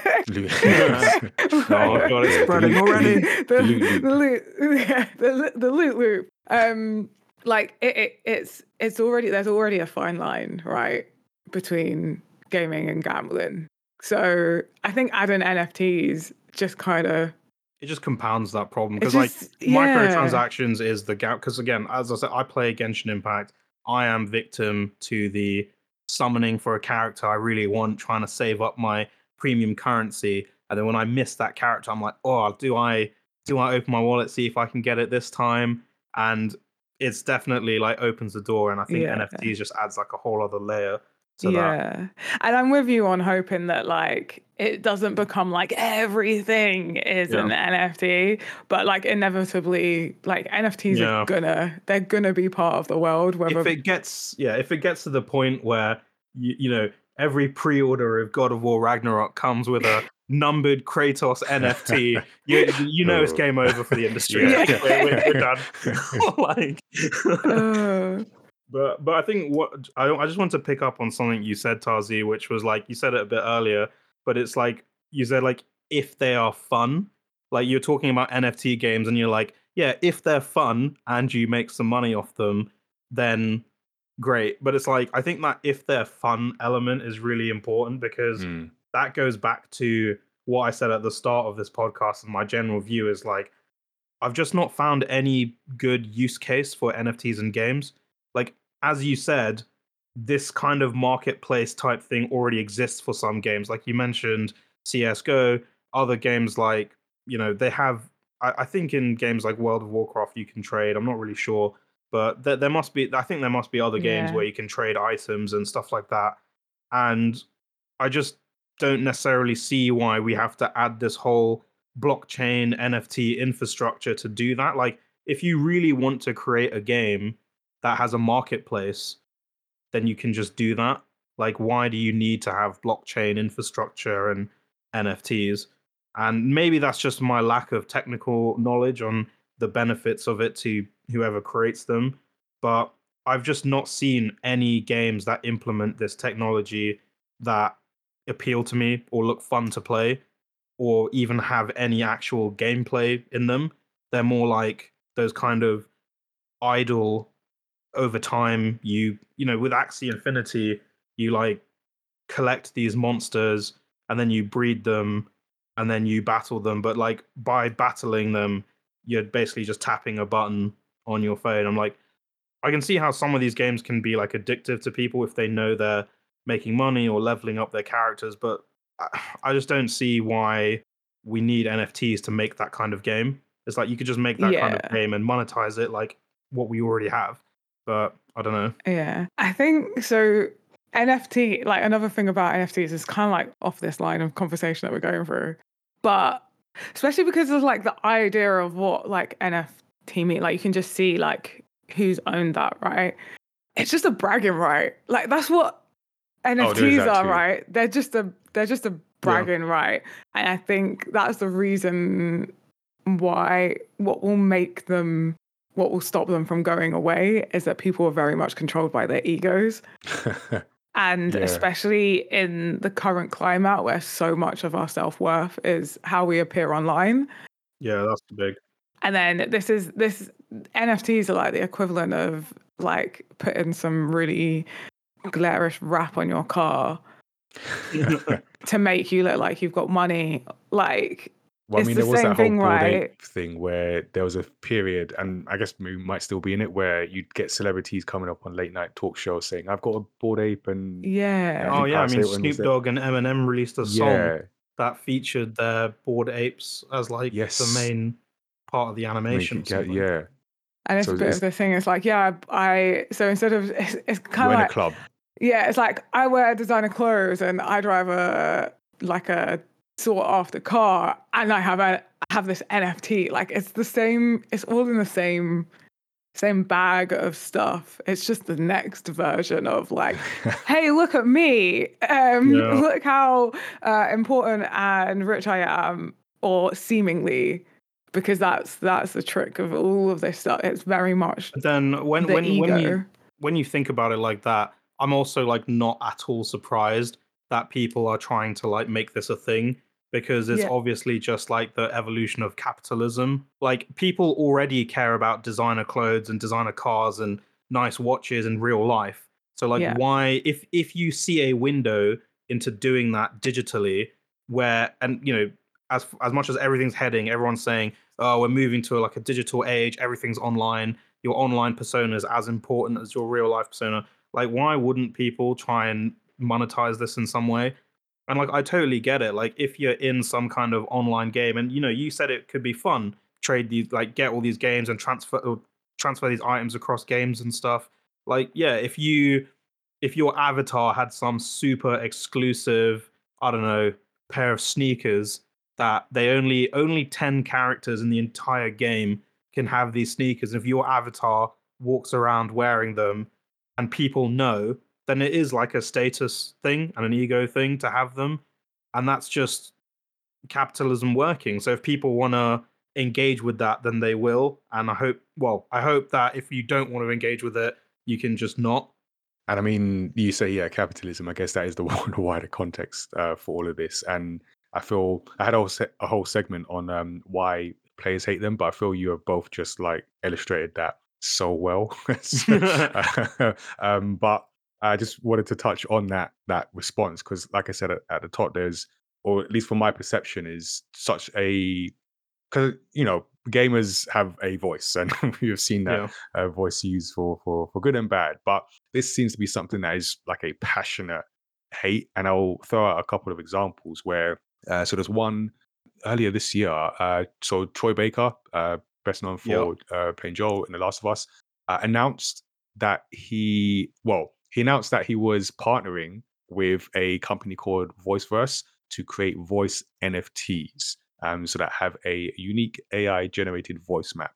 Oh, God, it's spreading already. the, loot loop. the loot yeah, the, lo- the loot loop. Um like it, it it's it's already there's already a fine line right between gaming and gambling. So i think adding nfts just kind of it just compounds that problem because like yeah. microtransactions is the gap because again as i said i play genshin impact. I am victim to the summoning for a character i really want trying to save up my premium currency. And then when i miss that character i'm like oh do i do i open my wallet see if i can get it this time? And it's definitely like opens the door and i think Yeah. nfts just adds like a whole other layer to that. Yeah. And i'm with you on hoping that like it doesn't become like everything is Yeah. an nft but like inevitably like nfts Yeah. are gonna they're gonna be part of the world whether if it gets yeah if it gets to the point where you, you know every pre-order of god of war ragnarok comes with a numbered kratos nft you, you know it's Oh. game over for the industry Yeah. we're, we're- we're done like uh, but but i think what I, I just want to pick up on something you said Tazzy which was like you said it a bit earlier but it's like you said like if they are fun. Like you're talking about nft games and you're like yeah if they're fun and you make some money off them then great. But it's like i think that if they're fun element is really important because Mm, that goes back to what I said at the start of this podcast and my general view is like I've just not found any good use case for NFTs in games. Like as you said, this kind of marketplace type thing already exists for some games. Like you mentioned, CS:GO, other games like you know they have. I, I think in games like World of Warcraft you can trade. I'm not really sure, but there, there must be. I think there must be other games Yeah. where you can trade items and stuff like that. And I just don't necessarily see why we have to add this whole blockchain NFT infrastructure to do that. Like, if you really want to create a game that has a marketplace, then you can just do that. Like, why do you need to have blockchain infrastructure and NFTs? And maybe that's just my lack of technical knowledge on the benefits of it to whoever creates them. But I've just not seen any games that implement this technology that appeal to me or look fun to play or even have any actual gameplay in them. They're more like those kind of idle over time you you know with Axie Infinity you like collect these monsters and then you breed them and then you battle them but like by battling them you're basically just tapping a button on your phone. I'm like I can see how some of these games can be like addictive to people if they know they're making money or leveling up their characters, but I, I just don't see why we need NFTs to make that kind of game. It's like you could just make that kind of game and monetize it like what we already have. But I don't know. Yeah. I think so. NFT, like another thing about NFTs is kind of like off this line of conversation that we're going through. But especially because of like the idea of what like NFT mean, like you can just see like who's owned that, right? It's just a bragging right. Like that's what oh, NFTs that are, right? They're just a they're just a bragging right. And I think that's the reason why what will make them what will stop them from going away is that people are very much controlled by their egos. And Yeah. especially in the current climate where so much of our self worth is how we appear online. Yeah, that's big. And then this is this NFTs are like the equivalent of like putting some really glarish wrap on your car to make you look like you've got money. Like Well, I mean, the there was that whole thing, Bored right? Ape thing where there was a period, and I guess we might still be in it, where you'd get celebrities coming up on late night talk shows saying, "I've got a bored ape," and yeah. oh yeah, I mean it when Snoop Dogg and Eminem released a song yeah, that featured their bored apes as like Yes. the main part of the animation. it or get- yeah. And it's So a bit it's- of the thing. It's like, yeah, I so instead of it's, it's You're kind in of a like club. Yeah, it's like I wear designer clothes and I drive a like a sought after car and I have a I have this NFT. Like it's the same. It's all in the same same bag of stuff. It's just the next version of like, hey, look at me. Um, Yeah. Look how uh, important and rich I am, or seemingly. Because that's that's the trick of all of this stuff. It's very much But then when the when ego. when you when you think about it like that, I'm also like not at all surprised that people are trying to like make this a thing because it's Yeah. obviously just like the evolution of capitalism. Like people already care about designer clothes and designer cars and nice watches in real life. So like Yeah. why if if you see a window into doing that digitally where and you know as as much as everything's heading everyone's saying oh we're moving to like a digital age everything's online your online persona is as important as your real life persona. Like, why wouldn't people try and monetize this in some way? And like, I totally get it. Like, if you're in some kind of online game, and you know, you said it could be fun, trade these, like, get all these games and transfer transfer these items across games and stuff. Like, yeah, if you if your avatar had some super exclusive, I don't know, pair of sneakers that they only only 10 characters in the entire game can have these sneakers. and If your avatar walks around wearing them and people know, then it is like a status thing and an ego thing to have them. And that's just capitalism working. So if people want to engage with that, then they will. And I hope, well, I hope that if you don't want to engage with it, you can just not. And I mean, you say, yeah, capitalism. I guess that is the, wider context uh, for all of this. And I feel I had a whole, se- a whole segment on um, why players hate them, but I feel you have both just like illustrated that so well. um, but I just wanted to touch on that that response because, like I said at, at the top, there's, or at least from my perception, is such a because you know gamers have a voice, and we have seen that Yeah. uh, voice used for for for good and bad. But this seems to be something that is like a passionate hate, and I'll throw out a couple of examples where. Uh, so there's one earlier this year. Uh, so Troy Baker, uh, best known for uh, playing Joel in The Last of Us, uh, announced that he well he announced that he was partnering with a company called VoiceVerse to create voice NFTs, um, so that have a unique AI generated voice map.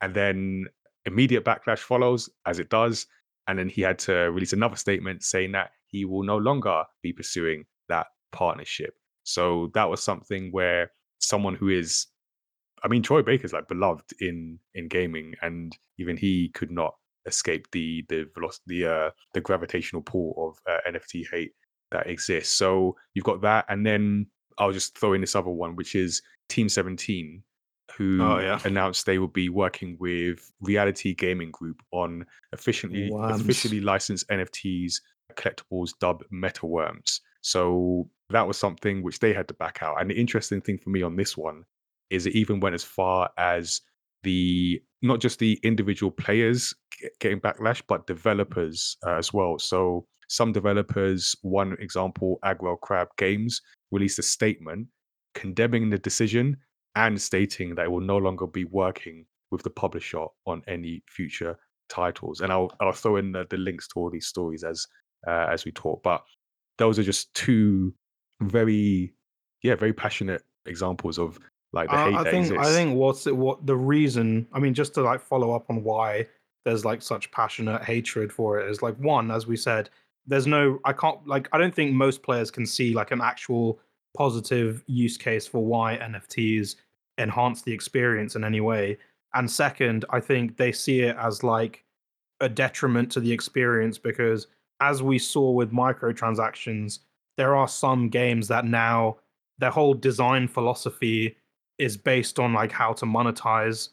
And then immediate backlash follows, as it does. And then he had to release another statement saying that he will no longer be pursuing that partnership. So that was something where someone who is, I mean, Troy Baker's like beloved in in gaming, and even he could not escape the the velocity, the uh, the gravitational pull of uh, NFT hate that exists. So you've got that, and then I'll just throw in this other one, which is Team Seventeen, who Oh, yeah. announced they would be working with Reality Gaming Group on efficiently Worms. officially licensed NFTs, collectibles dubbed MetaWorms. So that was something which they had to back out. And the interesting thing for me on this one is it even went as far as the not just the individual players getting backlash, but developers uh, as well. So some developers, one example, Aggro Crab Games, released a statement condemning the decision and stating that it will no longer be working with the publisher on any future titles. And I'll I'll throw in the, the links to all these stories as uh, as we talk. But those are just two very yeah very passionate examples of like the I, hate I that think exists. I think what's it, what the reason. I mean, just to like follow up on why there's like such passionate hatred for it is like one, as we said, there's no. I can't like. I don't think most players can see like an actual positive use case for why NFTs enhance the experience in any way. And second, I think they see it as like a detriment to the experience because as we saw with microtransactions, there are some games that now their whole design philosophy is based on like how to monetize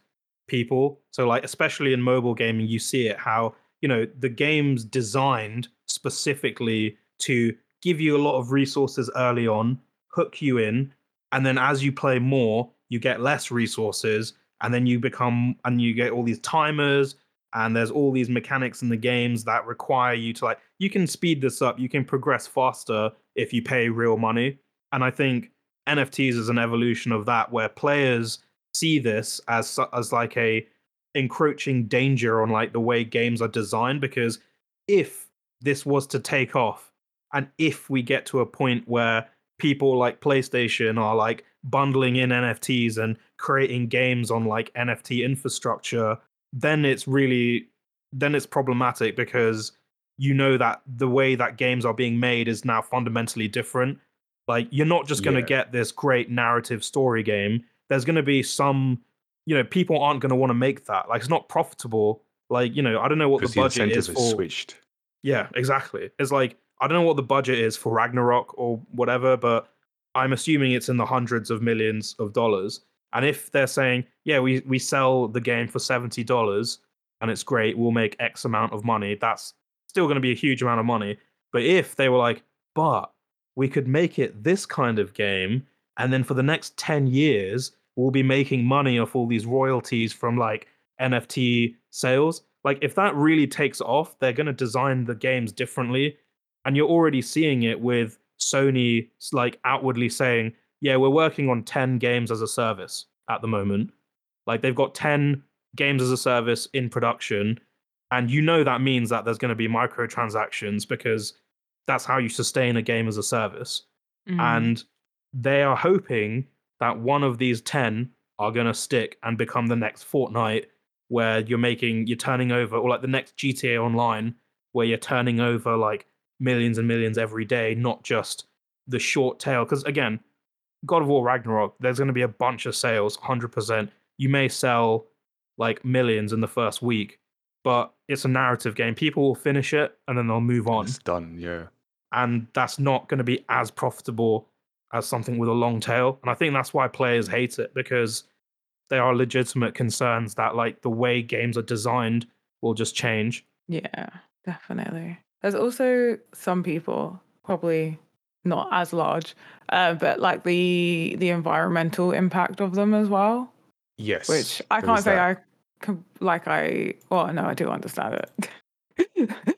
people. So like especially in mobile gaming, you see it how you know the game's designed specifically to give you a lot of resources early on, hook you in, and then as you play more, you get less resources, and then you become and you get all these timers and there's all these mechanics in the games that require you to like you can speed this up you can progress faster if you pay real money and i think nfts is an evolution of that where players see this as as like a encroaching danger on like the way games are designed because if this was to take off and if we get to a point where people like PlayStation are like bundling in NFTs and creating games on like NFT infrastructure, then it's really then it's problematic because you know that the way that games are being made is now fundamentally different. Like you're not just going to Yeah. get this great narrative story game. There's going to be some, you know, people aren't going to want to make that. Like it's not profitable. Like you know, I don't know what the the, budget is is for. switched. Yeah, exactly. It's like I don't know what the budget is for Ragnarok or whatever, but I'm assuming it's in the hundreds of millions of dollars. And if they're saying, yeah, we we sell the game for seventy dollars and it's great, we'll make X amount of money. That's still going to be a huge amount of money. But if they were like, but we could make it this kind of game, and then for the next ten years, we'll be making money off all these royalties from like NFT sales. Like if that really takes off, they're going to design the games differently. And you're already seeing it with Sony like outwardly saying, "Yeah, we're working on 10 games as a service at the moment." Like they've got 10 games as a service in production, and you know that means that there's going to be microtransactions because that's how you sustain a game as a service Mm. and they are hoping that one of these 10 are going to stick and become the next Fortnite where you're making you're turning over or like the next GTA online where you're turning over like millions and millions every day not just the short tail cuz again God of War Ragnarok there's going to be a bunch of sales 100% you may sell like millions in the first week but it's a narrative game people will finish it and then they'll move on It's done. Yeah. And that's not going to be as profitable as something with a long tail. And I think that's why players hate it because there are legitimate concerns that like the way games are designed will just change. Yeah, definitely. There's also some people, probably not as large, uh, but like the the environmental impact of them as well. Yes. which I can't say that. I like I. Well, no, I do understand it.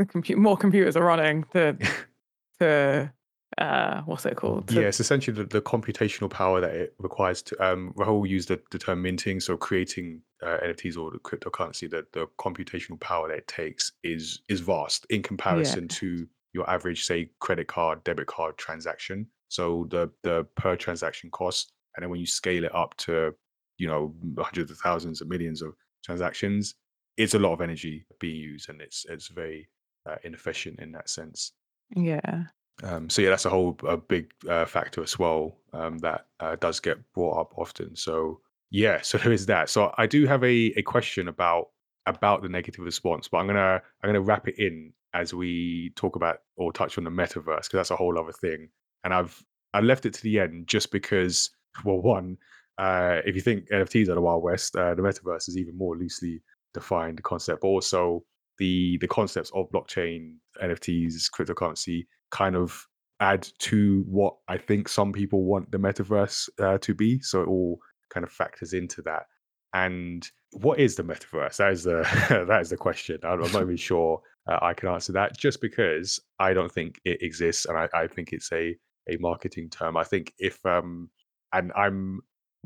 the compu- more computers are running, the the uh, what's it called? To- Yeah, it's essentially the, the computational power that it requires to. Um, Rahul used the, the term minting, so creating uh, NFTs or the cryptocurrency. That the computational power that it takes is is vast in comparison to your average, say, credit card, debit card transaction. So the the per transaction cost, and then when you scale it up to, you know, hundreds of thousands of millions of transactions, it's a lot of energy being used, and it's it's very uh, inefficient in that sense. yeah. Um, so yeah, that's a whole a big uh, factor as well um, that uh, does get brought up often. So yeah, so there is that. So I do have a, a question about about the negative response, but I'm gonna I'm gonna wrap it in as we talk about or touch on the metaverse because that's a whole other thing. And I've I left it to the end just because well, one, uh, if you think NFTs are the wild west, uh, the metaverse is even more loosely defined concept. But also the the concepts of blockchain, NFTs, cryptocurrency kind of add to what I think some people want the metaverse uh, to be. So it all kind of factors into that. And what is the metaverse? That is the that is the question. I'm I'm not even sure uh, I can answer that, just because I don't think it exists, and I, I think it's a a marketing term. I think if um and I'm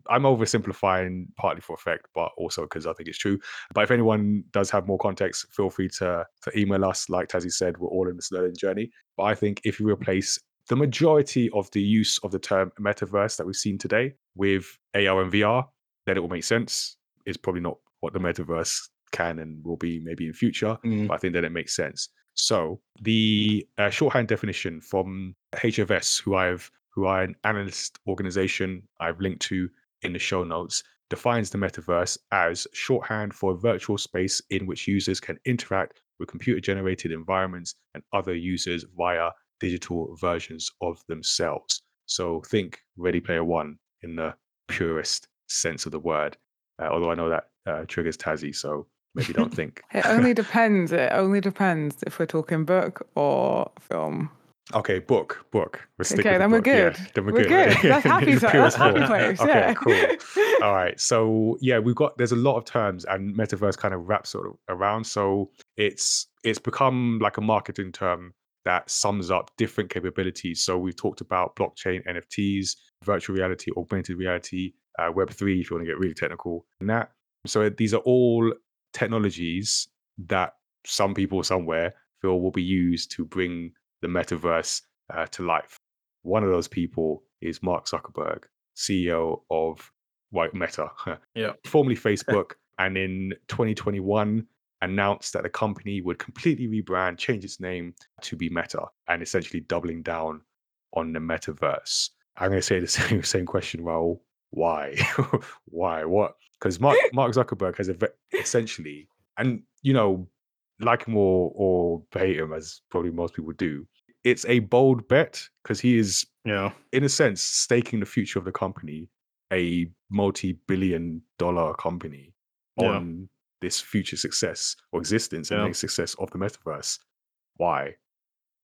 I'm oversimplifying partly for effect, but also because I think it's true. But if anyone does have more context, feel free to to email us. Like Tazzy said, we're all in this learning journey. But I think if you replace the majority of the use of the term metaverse that we've seen today with AR and VR, then it will make sense. It's probably not what the metaverse can and will be maybe in future, Mm. but I think then it makes sense. So the uh, shorthand definition from HFS, who I've who are an analyst organization I've linked to in the show notes, defines the metaverse as shorthand for a virtual space in which users can interact with computer generated environments and other users via digital versions of themselves. So think Ready Player One in the purest sense of the word. Uh, although I know that uh, triggers Tazzy, so maybe don't think. It only depends. It only depends if we're talking book or film. Okay, book, book. We'll Okay, then we're yeah, good. then we're, We're good. good. That's happy purest that's happy place, Okay, yeah. cool. All right. So yeah, we've got there's a lot of terms and metaverse kind of wraps sort of around. So it's it's become like a marketing term that sums up different capabilities. So we've talked about blockchain, NFTs, virtual reality, augmented reality, uh, Web three, if you want to get really technical, and that. So these are all technologies that some people somewhere feel will be used to bring the metaverse uh, to life. One of those people is Mark Zuckerberg, CEO of White Meta, Yeah. formerly Facebook, and in 2021 announced that the company would completely rebrand, change its name to be Meta, and essentially doubling down on the metaverse. I'm going to say the same same question, Rahul. Why? Why? What? Because Mark Mark Zuckerberg has ve- essentially, and you know, like him or or hate him, as probably most people do. It's a bold bet because he is Yeah. in a sense, staking the future of the company, a multi-billion dollar company, Yeah. on this future success or existence and Yeah. next success of the metaverse. Why?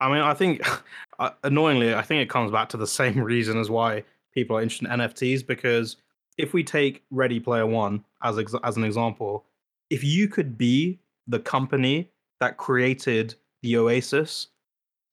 I mean, I think uh, annoyingly, I think it comes back to the same reason as why people are interested in NFTs. Because if we take Ready Player One as ex- as an example, if you could be the company that created the Oasis,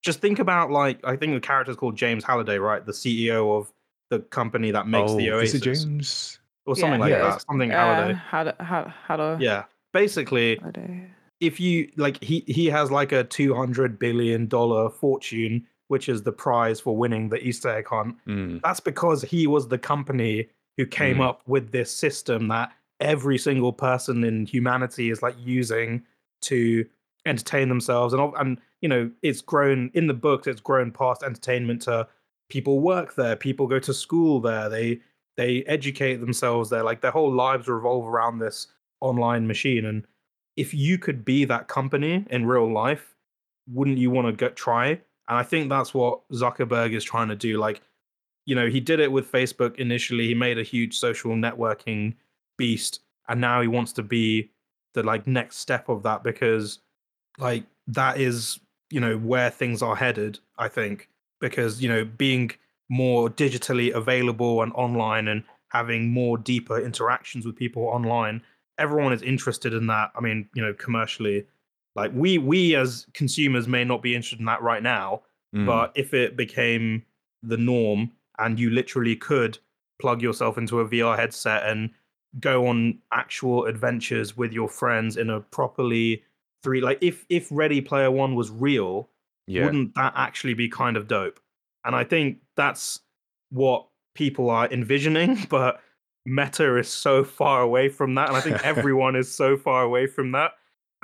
just think about like I think the character is called James Halliday, right? The CEO of the company that makes the oh, is Oasis, it James? or something Yeah, like yeah, that. Something Uh, Halliday. how to how how Yeah. Basically, how to- if you like he he has like a 200 billion dollar fortune which is the prize for winning the easter egg hunt Mm, that's because he was the company who came Mm. up with this system that every single person in humanity is like using to entertain themselves. And and you know it's grown in the books it's grown past entertainment to people work there people go to school there they they educate themselves there like their whole lives revolve around this online machine. And if you could be that company in real life wouldn't you want to go try? And i think that's what zuckerberg is trying to do. Like you know he did it with facebook initially he made a huge social networking beast and now he wants to be the like next step of that because like that is you know where things are headed i think because you know being more digitally available and online and having more deeper interactions with people online. Everyone is interested in that. I mean, you know, commercially, like we we as consumers may not be interested in that right now, Mm. but if it became the norm and you literally could plug yourself into a VR headset and go on actual adventures with your friends in a properly three like if if Ready Player One was real, yeah, wouldn't that actually be kind of dope? And I think that's what people are envisioning, but Meta is so far away from that, and I think everyone is so far away from that.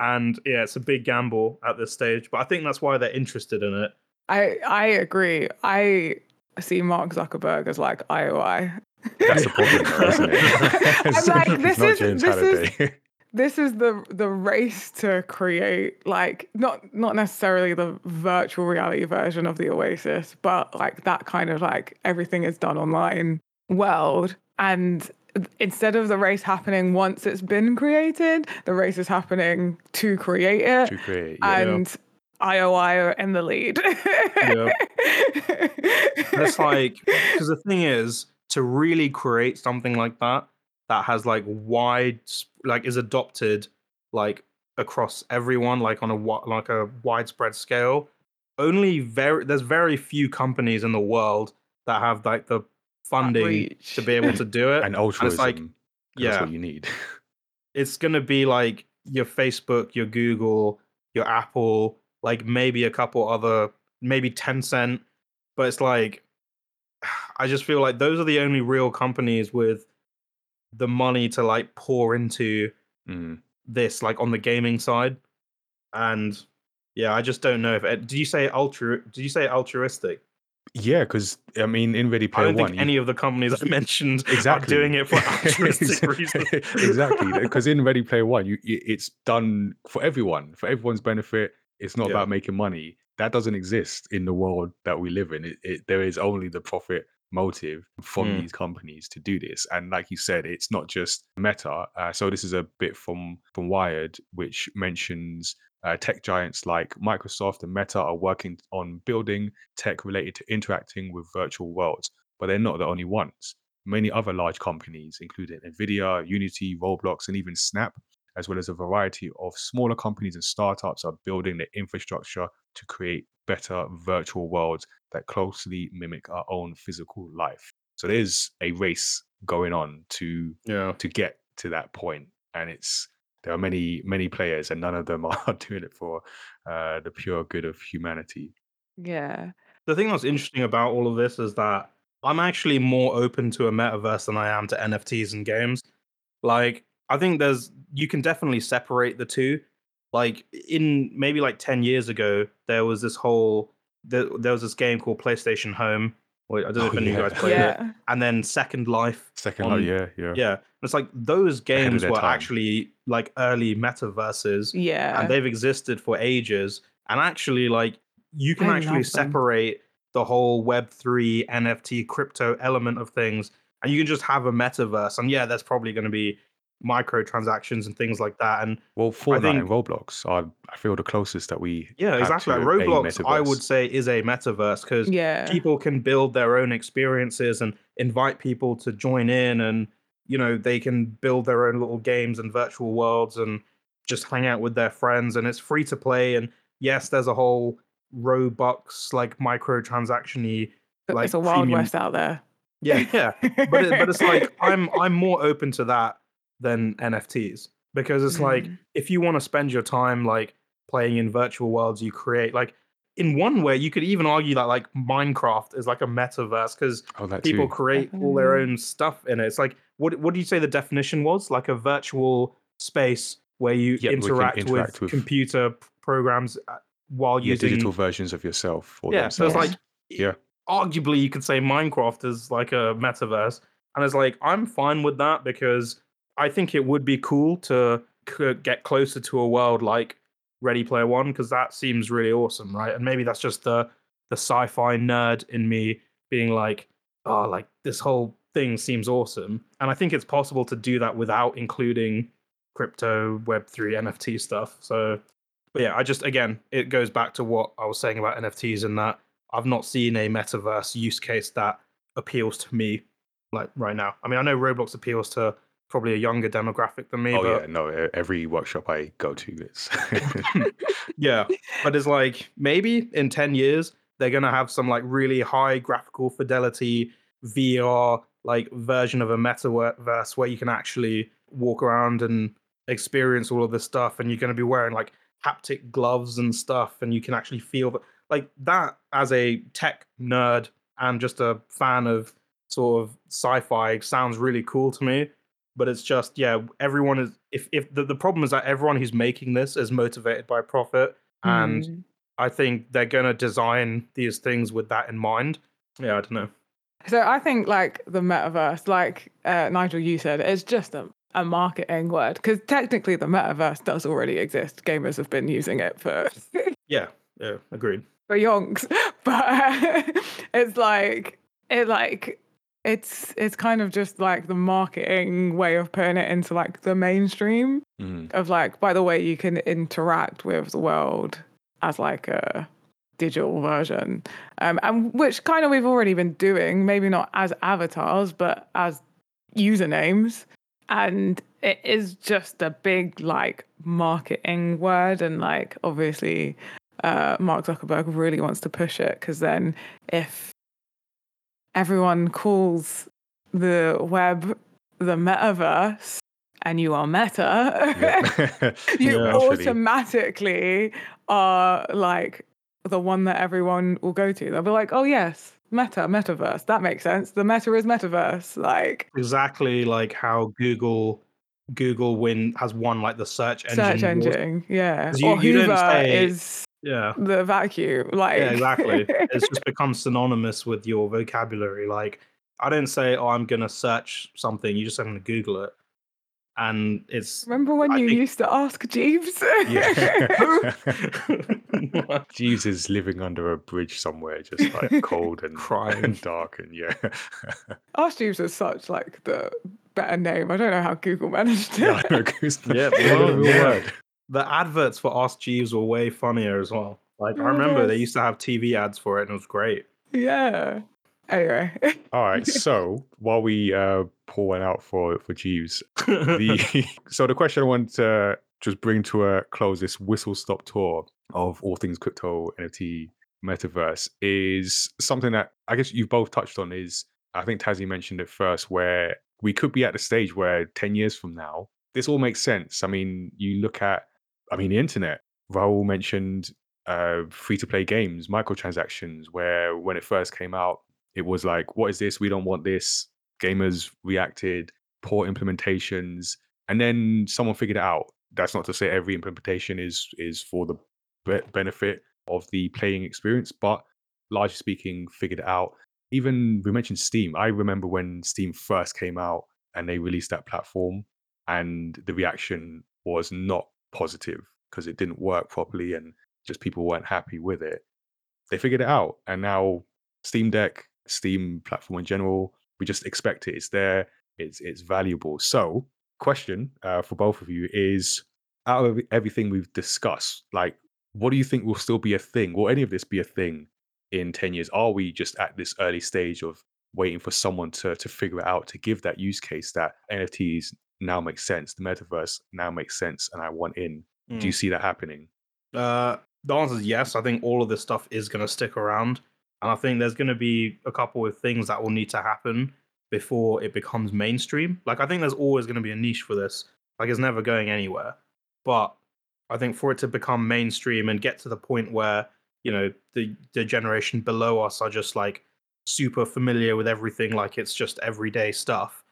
And yeah, it's a big gamble at this stage, but I think that's why they're interested in it. I I agree. I see Mark Zuckerberg as like IOI. that's the problem, though, isn't it? I'm like, It's this not is- James this is- Halliday. This is the the race to create like not not necessarily the virtual reality version of the Oasis, but like that kind of like everything is done online world. And instead of the race happening once it's been created, the race is happening to create it. to create. Yeah. and IOI are in the lead. It's like because the thing is to really create something like that that has like wide like is adopted like across everyone like on a like a widespread scale only very there's very few companies in the world that have like the funding to be able to do it and altruism. like- yeah that's what you need. it's gonna be like your Facebook, your Google, your Apple, like maybe a couple other, maybe Tencent, but it's like I just feel like those are the only real companies with the money to like pour into Mm. this, like on the gaming side, and yeah, I just don't know if. It, did you say altru? Do you say altruistic? Yeah, because I mean, in Ready I Player don't One, think you- any of the companies I mentioned exactly are doing it for altruistic reasons. exactly, because in Ready Player One, you it's done for everyone, for everyone's benefit. It's not Yeah. about making money. That doesn't exist in the world that we live in. It, it, there is only the profit motive from Mm. these companies to do this, and like you said, it's not just Meta. Uh, so this is a bit from from Wired, which mentions uh, tech giants like Microsoft and Meta are working on building tech related to interacting with virtual worlds, but they're not the only ones. Many other large companies, including Nvidia, Unity, Roblox, and even Snap, as well as a variety of smaller companies and startups, are building the infrastructure to create better virtual worlds that closely mimic our own physical life. So there's a race going on to Yeah. to get to that point, and it's there are many many players, and none of them are doing it for uh, the pure good of humanity. yeah. the thing that's interesting about all of this is that I'm actually more open to a metaverse than I am to NFTs and games. Like, I think there's you can definitely separate the two. Like in maybe like 10 years ago, there was this whole there, there was this game called PlayStation Home. Wait, I don't know Oh, if any of you guys played it. Yeah. And then Second Life. Second, on- oh yeah, yeah, Yeah. It's like those games were time. actually like early metaverses Yeah. and they've existed for ages. And actually, like you can I actually separate the whole Web three NFT crypto element of things, and you can just have a metaverse. And yeah, there's probably going to be microtransactions and things like that. And Well, Fortnite think- and Roblox are, I feel, the closest that we. yeah, exactly. Like Roblox, I would say, is a metaverse because yeah. people can build their own experiences and invite people to join in and you know they can build their own little games and virtual worlds and just hang out with their friends and it's free to play and yes there's a whole robux like microtransaction-y like it's a wild premium- west out there. yeah yeah but, it, but it's like i'm i'm more open to that than nfts because it's like Mm. if you want to spend your time like playing in virtual worlds you create like in one way you could even argue that like minecraft is like a metaverse because Oh, people too. create all their own stuff in it it's like what what do you say the definition was like a virtual space where you Yeah, we can interact, interact with, with- computer programs uh, while yeah, using digital versions of yourself. Or yeah so it's like Yeah. arguably you could say minecraft is like a metaverse and it's like i'm fine with that because i think it would be cool to c- get closer to a world like ready player one because that seems really awesome right? And maybe that's just the the sci-fi nerd in me being like oh like this whole thing seems awesome. And i think it's possible to do that without including crypto web3 nft stuff. So but yeah i just again it goes back to what i was saying about nfts and that I've not seen a metaverse use case that appeals to me like right now. I mean, I know Roblox appeals to probably a younger demographic than me, Oh but yeah, no. Every workshop I go to, is yeah, but it's like maybe in 10 years they're going to have some like really high graphical fidelity VR like version of a metaverse where you can actually walk around and experience all of this stuff and you're going to be wearing like haptic gloves and stuff and you can actually feel that like that as a tech nerd and just a fan of sort of sci-fi sounds really cool to me but it's just yeah everyone is if if the, the problem is that everyone who's making this is motivated by profit and Mm. i think they're going to design these things with that in mind yeah i don't know So I think like the metaverse, like uh, Nigel, you said, it's just a, a marketing word because technically the metaverse does already exist. Gamers have been using it for yeah yeah agreed for yonks, but it's like it like it's it's kind of just like the marketing way of putting it into like the mainstream Mhm. of like by the way you can interact with the world as like a digital version um and which kind of we've already been doing maybe not as avatars but as usernames and it is just a big like marketing word and like obviously uh mark zuckerberg really wants to push it because then if everyone calls the web the metaverse and you are meta you Yeah. Automatically are like the one that everyone will go to. They'll be like, oh yes, meta, metaverse. That makes sense. The meta is metaverse. Like exactly like how google google win has won like the search engine search engine. Yeah. you- or you Hoover say- is yeah the vacuum. Like yeah exactly it's just become synonymous with your vocabulary like i don't say oh i'm gonna search something you just say i'm gonna google it and it's Remember when I you think- used to ask Jeeves? Yeah. Jeeves is living under a bridge somewhere, just like cold and Crying. and dark, and yeah. Ask Jeeves is such like the better name. I don't know how Google managed it. yeah, I know, 'cause- Yeah, yeah, well, yeah. Word. the adverts for ask jeeves were way funnier as well like i remember they used to have tv ads for it and it was great yeah. Anyway. All right, so while we uh, pour one out for for Jeeves, the so the question I want to just bring to a close this whistle stop tour of all things crypto, NFT, metaverse is something that I guess you've both touched on. Is I think Tazzy mentioned it first, where we could be at the stage where ten years from now, this all makes sense. I mean, you look at, I mean, the internet. Rahul mentioned uh, free to play games, microtransactions, where when it first came out, it was like, what is this? We don't want this. Gamers reacted, poor implementations, and then someone figured it out. That's not to say every implementation is is for the be- benefit of the playing experience, but largely speaking, figured it out. Even we mentioned Steam. I remember when Steam first came out and they released that platform, and the reaction was not positive because it didn't work properly and just people weren't happy with it. They figured it out, and now Steam Deck, Steam platform in general, we just expect it. It's there. It's it's valuable. So, question uh, for both of you is: out of everything we've discussed, like, what do you think will still be a thing? Will any of this be a thing in ten years? Are we just at this early stage of waiting for someone to to figure it out to give that use case that NFTs now makes sense, the metaverse now makes sense, and I want in? Do you see that happening? Uh, the answer is yes. I think all of this stuff is going to stick around, and I think there's going to be a couple of things that will need to happen before it becomes mainstream. Like I think there's always going to be a niche for this. Like it's never going anywhere. But I think for it to become mainstream and get to the point where you know the the generation below us are just like super familiar with everything, like it's just everyday stuff.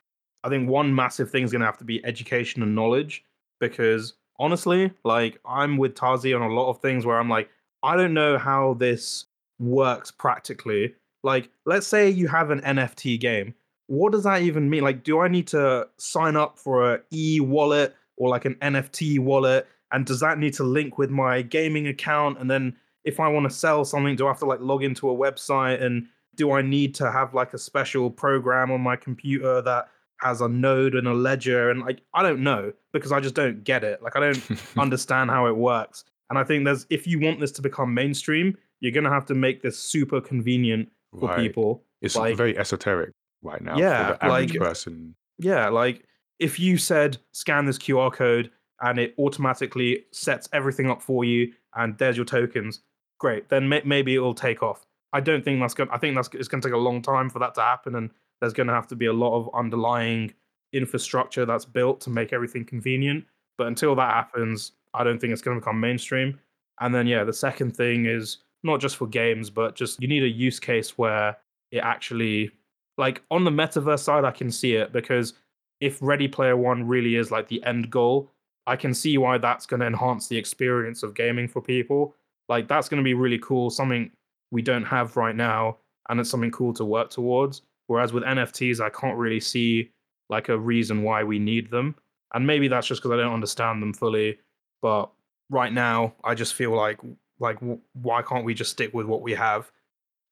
I think one massive thing is going to have to be education and knowledge because honestly, like I'm with Tazzy on a lot of things where I'm like, I don't know how this works practically. Like, let's say you have an NFT game. What does that even mean? Like, do I need to sign up for a e wallet or like an NFT wallet? And does that need to link with my gaming account? And then if I want to sell something, do I have to like log into a website? And do I need to have like a special program on my computer that has a node and a ledger? And like, I don't know because I just don't get it. Like, I don't understand how it works. And I think there's if you want this to become mainstream, you're gonna have to make this super convenient for Right. people. It's like- very esoteric. right now Yeah, for the average like- person. Yeah, like if you said scan this QR code and it automatically sets everything up for you, and there's your tokens, great. Then may- maybe it will take off. I don't think that's going. to I think that's it's going to take a long time for that to happen, and there's going to have to be a lot of underlying infrastructure that's built to make everything convenient. But until that happens, I don't think it's going to become mainstream. And then yeah, the second thing is not just for games, but just you need a use case where it actually like on the metaverse side, I can see it because if Ready Player One really is like the end goal, I can see why that's going to enhance the experience of gaming for people. Like that's going to be really cool, something we don't have right now, and it's something cool to work towards. Whereas with NFTs, I can't really see like a reason why we need them, and maybe that's just because I don't understand them fully. But right now, I just feel like like why can't we just stick with what we have?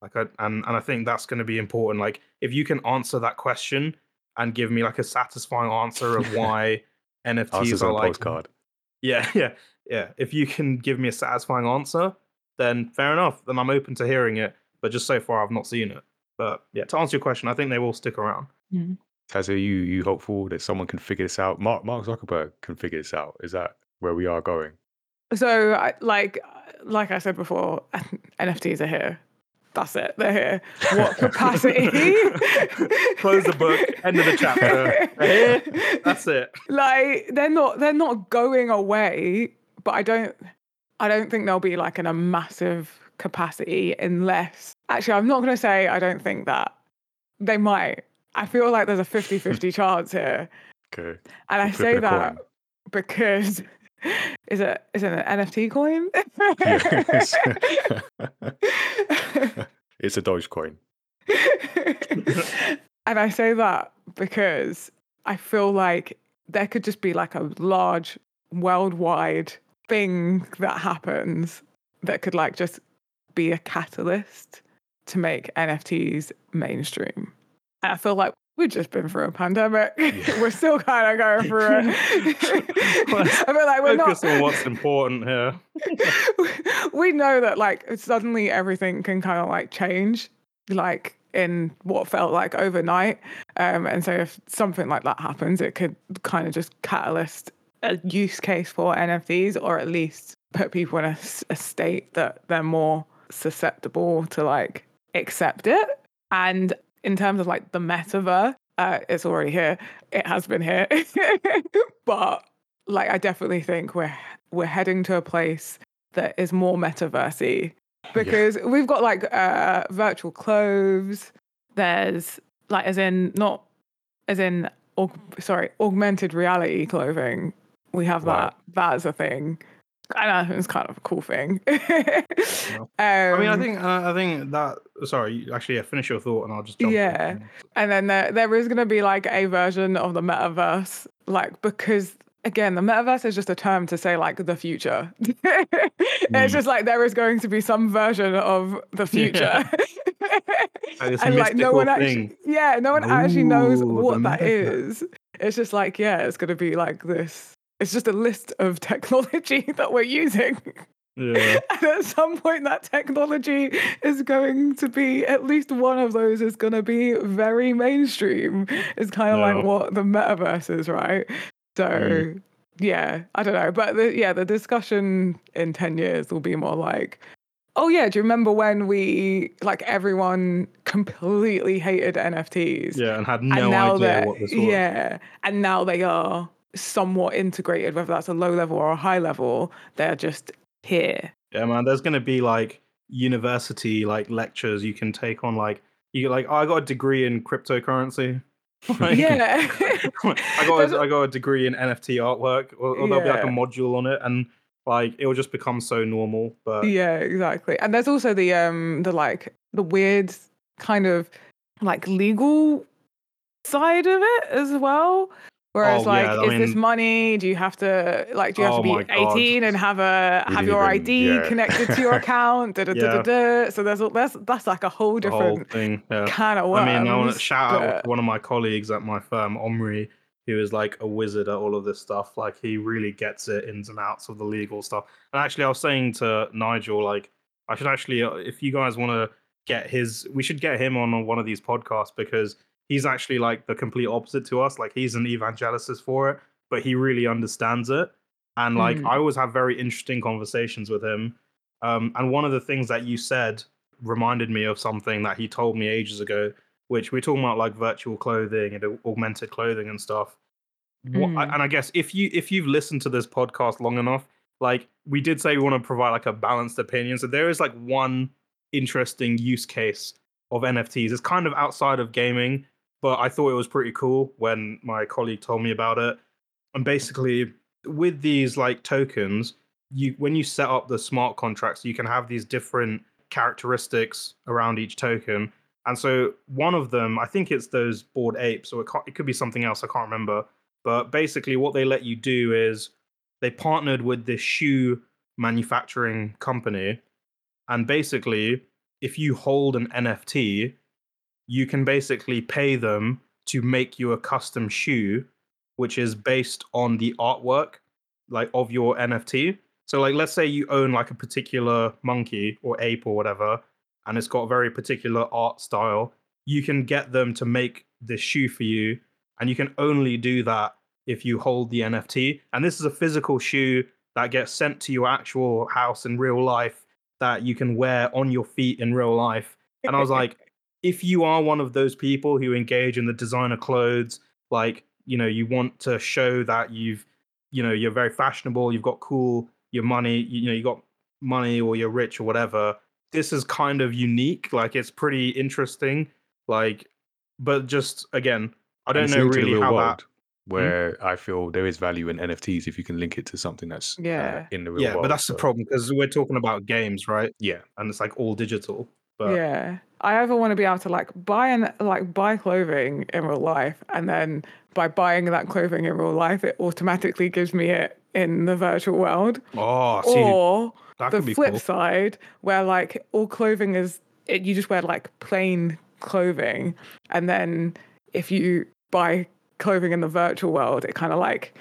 Like, I, and and I think that's going to be important. Like, if you can answer that question and give me like a satisfying answer of why NFTs are like postcard. yeah, yeah, yeah. If you can give me a satisfying answer, then fair enough. Then I'm open to hearing it. But just so far, I've not seen it. But yeah, to answer your question, I think they will stick around. Hmm. Tazzy, you you hopeful that someone can figure this out? Mark Mark Zuckerberg can figure this out. Is that where we are going? So, I, like, like I said before, NFTs are here. That's it. They're here. What capacity? Close the book. End of the chapter. They're here. That's it. like they're not they're not going away but i don't i don't think there'll be like in a massive capacity unless actually i'm not going to say i don't think that they might i feel like there's a 50-50 chance here Okay. and i say that coin. because is it is it an nft coin it's a Dogecoin. and I say that because I feel like there could just be like a large worldwide thing that happens that could like just be a catalyst to make NFTs mainstream. And I feel like we've just been through a pandemic. Yeah. we're still kind of going through it. I feel like we're Focus not on what's important here. we know that like suddenly everything can kind of like change like in what felt like overnight um and so if something like that happens it could kind of just catalyst a use case for nfts or at least put people in a state that they're more susceptible to like accept it. And in terms of like the metaverse uh it's already here. It has been here. But like i definitely think we're we're heading to a place that is more metaversey. Because we've got like uh virtual clothes. There's like as in not as in aug- sorry augmented reality clothing. We have Right. that that as a thing I think it's kind of a cool thing. um, I mean, I think uh, I think that. Sorry, actually, yeah. Finish your thought, and I'll just jump. in. Yeah. And then there, there is going to be like a version of the metaverse, like because again, the metaverse is just a term to say like the future. It's just like there is going to be some version of the future. A and like no one actually, yeah, no one actually knows what that is. It's just like yeah, it's going to be like this. It's just a list of technology that we're using. Yeah. And at some point, that technology is going to be, at least one of those is going to be very mainstream. It's kind of like what the metaverse is, right? So, Mm. yeah, I don't know. But the, yeah, the discussion in 10 years will be more like, oh, yeah, do you remember when we, like, everyone completely hated NFTs? Yeah, and had and no now idea what this was. yeah and now they are somewhat integrated whether that's a low level or a high level they're just here Yeah, man. There's gonna be like university like lectures you can take on like you like oh, I got a degree in cryptocurrency. Like, yeah I got a, I got a degree in NFT artwork, or, or there'll be like a module on it, and like it will just become so normal. But yeah exactly and there's also the um the like the weird kind of like legal side of it as well Whereas, Oh, like, yeah, is this money? Do you have to like? Do you have Oh to be eighteen and have a have your even- ID yeah. connected to your account? Da, da, Yeah. da. So there's a- that's that's like a whole different thing, yeah. kind of I mean, I want to shout out but- to one of my colleagues at my firm, Omri, who is like a wizard at all of this stuff. Like he really gets it ins and outs of the legal stuff. And actually, I was saying to Nigel, like I should actually, uh, if you guys want to get his, we should get him on one of these podcasts because he's actually like the complete opposite to us. Like he's an evangelist for it, but he really understands it. And like Mm. I always have very interesting conversations with him. Um, and one of the things that you said reminded me of something that he told me ages ago, which we're talking about like virtual clothing and augmented clothing and stuff. What, Mm. and I guess if you if you've listened to this podcast long enough, like we did say we want to provide like a balanced opinion. So there is like one interesting use case of NFTs. It's kind of outside of gaming, but I thought it was pretty cool when my colleague told me about it. And basically, with these like tokens, you when you set up the smart contracts, you can have these different characteristics around each token. And so one of them, I think it's those bored apes, or it, it could be something else. I can't remember. But basically, what they let you do is they partnered with this shoe manufacturing company. And basically, if you hold an NFT, you can basically pay them to make you a custom shoe, which is based on the artwork like of your NFT. So like let's say you own like a particular monkey or ape or whatever, and it's got a very particular art style, you can get them to make this shoe for you, and you can only do that if you hold the NFT. And this is a physical shoe that gets sent to your actual house in real life that you can wear on your feet in real life. And I was like, if you are one of those people who engage in the designer clothes, like, you know, you want to show that you've, you know, you're very fashionable, you've got cool, your money, you know, you got money or you're rich or whatever. This is kind of unique. Like, it's pretty interesting. Like, but just again, I don't know linked to the really how world, that. where I feel there is value in NFTs if you can link it to something that's uh, Yeah. in the real Yeah, world. but that's so, the problem because we're talking about games, right? Yeah, And it's like all digital. But yeah. I ever want to be able to like buy and like buy clothing in real life and then by buying that clothing in real life it automatically gives me it in the virtual world. oh, see, or that the could be flip cool. side where like all clothing is it, you just wear like plain clothing and then if you buy clothing in the virtual world it kind of like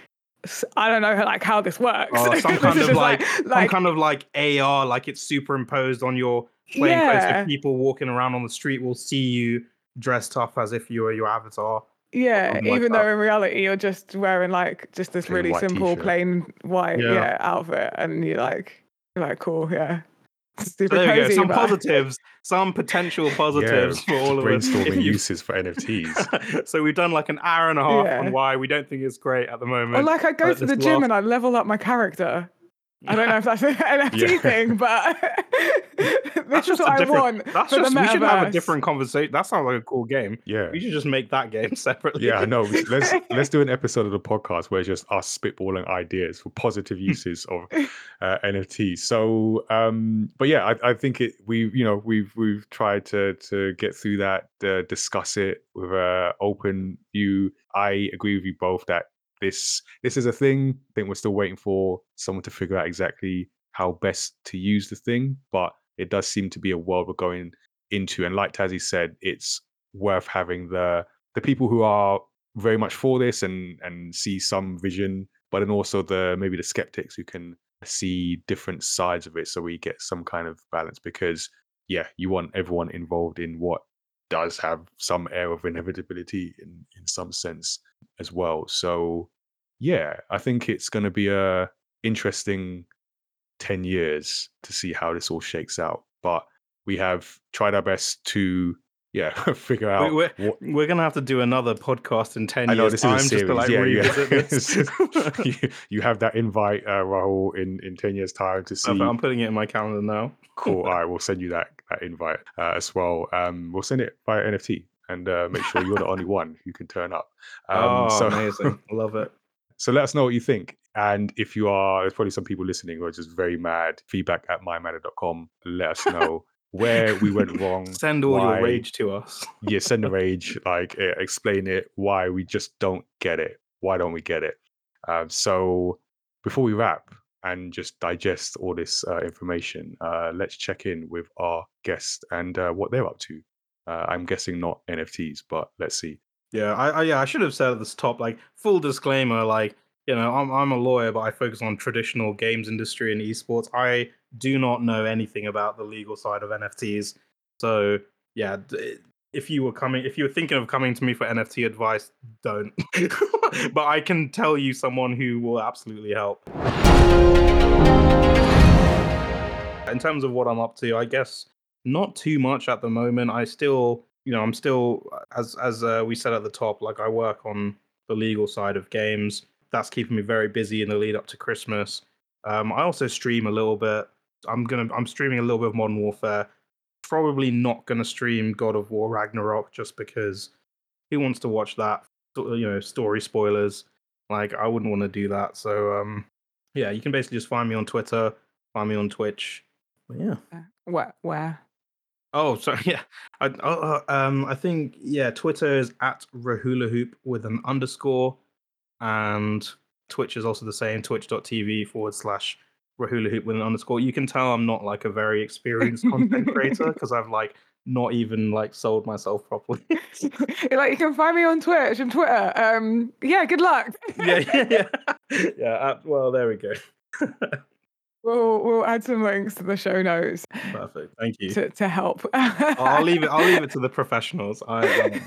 I don't know like how this works. Oh, some kind of just like, some kind of like AR, like it's superimposed on your plain clothes. Yeah. So people walking around on the street will see you dressed up as if you were your avatar. Yeah, like even that. though in reality you're just wearing like just this Plain really simple t-shirt. plain white Yeah. yeah. outfit, and you're like you're like cool, yeah. So Super there we go. Some but- positives, some potential positives for all of us. If brainstorming uses for NFTs. so we've done like an hour and a half Yeah. on why we don't think it's great at the moment. Or like I go to the gym last- and I level up my character. I don't know if that's an NFT Yeah. thing, but this that's is just what a I different. want That's for just the we should have a different conversation. That sounds like a cool game. Yeah. We should just make that game separately. Yeah, I know. Let's let's do an episode of the podcast where it's just us spitballing ideas for positive uses of uh, NFTs. So, um, but yeah, I, I think it. We you know we've we've tried to to get through that, uh, discuss it with a open view. I agree with you both that this this is a thing. I think we're still waiting for someone to figure out exactly how best to use the thing, but it does seem to be a world we're going into. And like Tazzy said, it's worth having the the people who are very much for this and and see some vision, but then also the maybe the skeptics who can see different sides of it, so we get some kind of balance. Because yeah, you want everyone involved in what does have some air of inevitability in in some sense as well. So yeah, I think it's going to be a interesting 10 years to see how this all shakes out. But we have tried our best to, yeah, figure out we're- what. We're gonna have to do another podcast in ten I know years. this is a time series. just to like yeah, revisit yeah. this. you, you have that invite, uh, Rahul, in, in 10 years' time to see. I'm putting it in my calendar now. Cool. All right, we'll send you that invite uh, as well. Um, we'll send it via NFT and uh, make sure you're the only one who can turn up. Um, oh, so, amazing! Love it. So let us know what you think. And if you are, there's probably some people listening who are just very mad. Feedback at mayamada.com. Let us know where we went wrong. Send all why- your rage to us. Yeah, send the rage. Like, eh, explain it. Why we just don't get it. Why don't we get it? Um, so before we wrap and just digest all this uh, information, uh, let's check in with our guest and uh, what they're up to. Uh, I'm guessing not NFTs, but let's see. Yeah, I, I yeah, I should have said at the top, like full disclaimer, like you know, I'm I'm a lawyer, but I focus on traditional games industry and esports. I do not know anything about the legal side of NFTs, so yeah, if you were coming, if you were thinking of coming to me for NFT advice, don't. but I can tell you someone who will absolutely help. In terms of what I'm up to, I guess not too much at the moment. I still, you know, I'm still as as uh, we said at the top, like I work on the legal side of games. That's keeping me very busy in the lead up to Christmas. Um, I also stream a little bit. I'm gonna I'm streaming a little bit of Modern Warfare. Probably not gonna stream God of War Ragnarok just because who wants to watch that? You know, story spoilers. Like I wouldn't want to do that. So um, yeah, you can basically just find me on Twitter, find me on Twitch. But yeah. Uh, where? Where? Oh, sorry. Yeah, I, uh, um, I think yeah, Twitter is at Rahula Hoop with an underscore, and Twitch is also the same. Twitch.tv forward slash Rahula Hoop with an underscore. You can tell I'm not like a very experienced content creator because I've like not even like sold myself properly. like you can find me on Twitch and Twitter. Um, yeah, good luck. yeah, yeah, yeah. yeah uh, well, there we go. We'll we'll add some links to the show notes. Perfect. Thank you. To, to help. I'll leave it. I'll leave it to the professionals. I,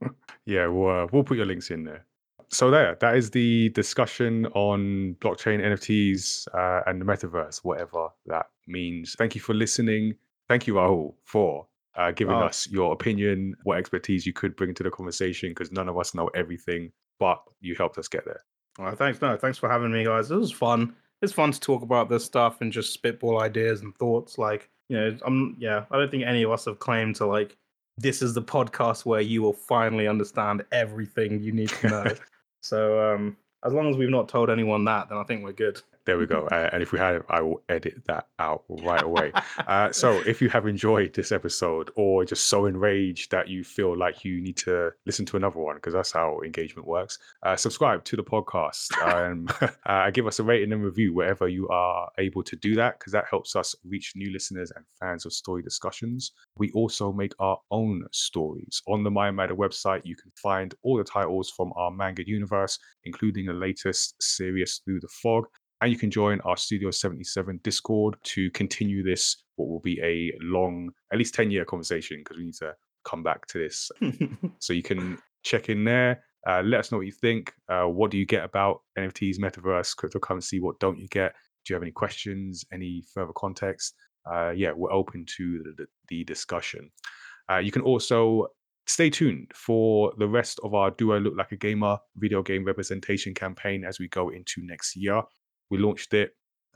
um... yeah, we'll uh, we'll put your links in there. So there, that is the discussion on blockchain, NFTs, uh, and the metaverse, whatever that means. Thank you for listening. Thank you, Rahul, for uh, giving oh. us your opinion, what expertise you could bring to the conversation, because none of us know everything, but you helped us get there. Thanks. No, thanks for having me, guys. It was fun it's fun to talk about this stuff and just spitball ideas and thoughts. Like, you know, I'm yeah, I don't think any of us have claimed to like this is the podcast where you will finally understand everything you need to know. so um as long as we've not told anyone that, then I think we're good. There we go. Uh, and if we had, I will edit that out right away. uh, so if you have enjoyed this episode or just so enraged that you feel like you need to listen to another one, because that's how engagement works, uh, subscribe to the podcast. Um, uh, give us a rating and review wherever you are able to do that, because that helps us reach new listeners and fans of story discussions. We also make our own stories. On the Mayamada website, you can find all the titles from our manga universe, including the latest Sirius Through the Fog and you can join our Studio 77 Discord to continue this, what will be a long, at least 10 year conversation, because we need to come back to this. so you can check in there. Uh, let us know what you think. Uh, what do you get about NFTs, metaverse, cryptocurrency? What don't you get? Do you have any questions, any further context? Uh, yeah, we're open to the, the discussion. Uh, you can also stay tuned for the rest of our Do I Look Like a Gamer video game representation campaign as we go into next year. We launched it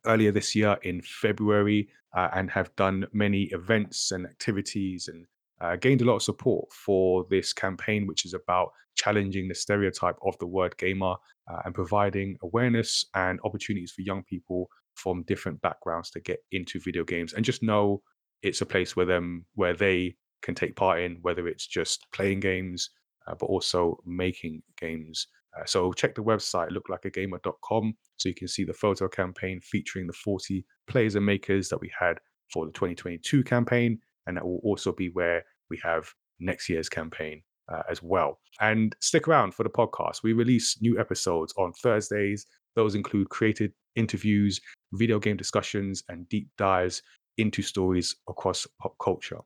earlier this year in February uh, and have done many events and activities and uh, gained a lot of support for this campaign, which is about challenging the stereotype of the word gamer uh, and providing awareness and opportunities for young people from different backgrounds to get into video games and just know it's a place where them where they can take part in, whether it's just playing games, uh, but also making games uh, so check the website looklikeagamer.com so you can see the photo campaign featuring the 40 players and makers that we had for the 2022 campaign. And that will also be where we have next year's campaign uh, as well. And stick around for the podcast. We release new episodes on Thursdays. Those include created interviews, video game discussions, and deep dives into stories across pop culture.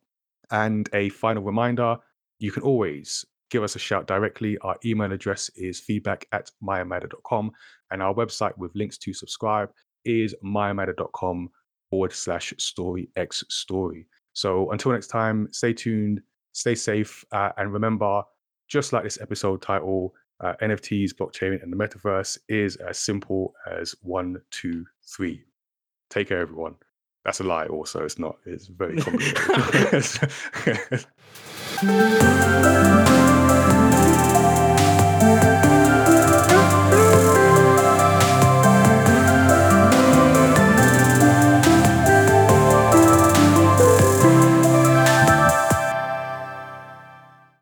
And a final reminder you can always give us a shout directly. Our email address is feedback at mayamada.com, and our website with links to subscribe is mayamada.com forward slash story x story. So until next time, stay tuned, stay safe, uh, and remember, just like this episode title, uh, NFTs, blockchain, and the metaverse is as simple as one, two, three. Take care, everyone. That's a lie, also. It's not, it's very complicated.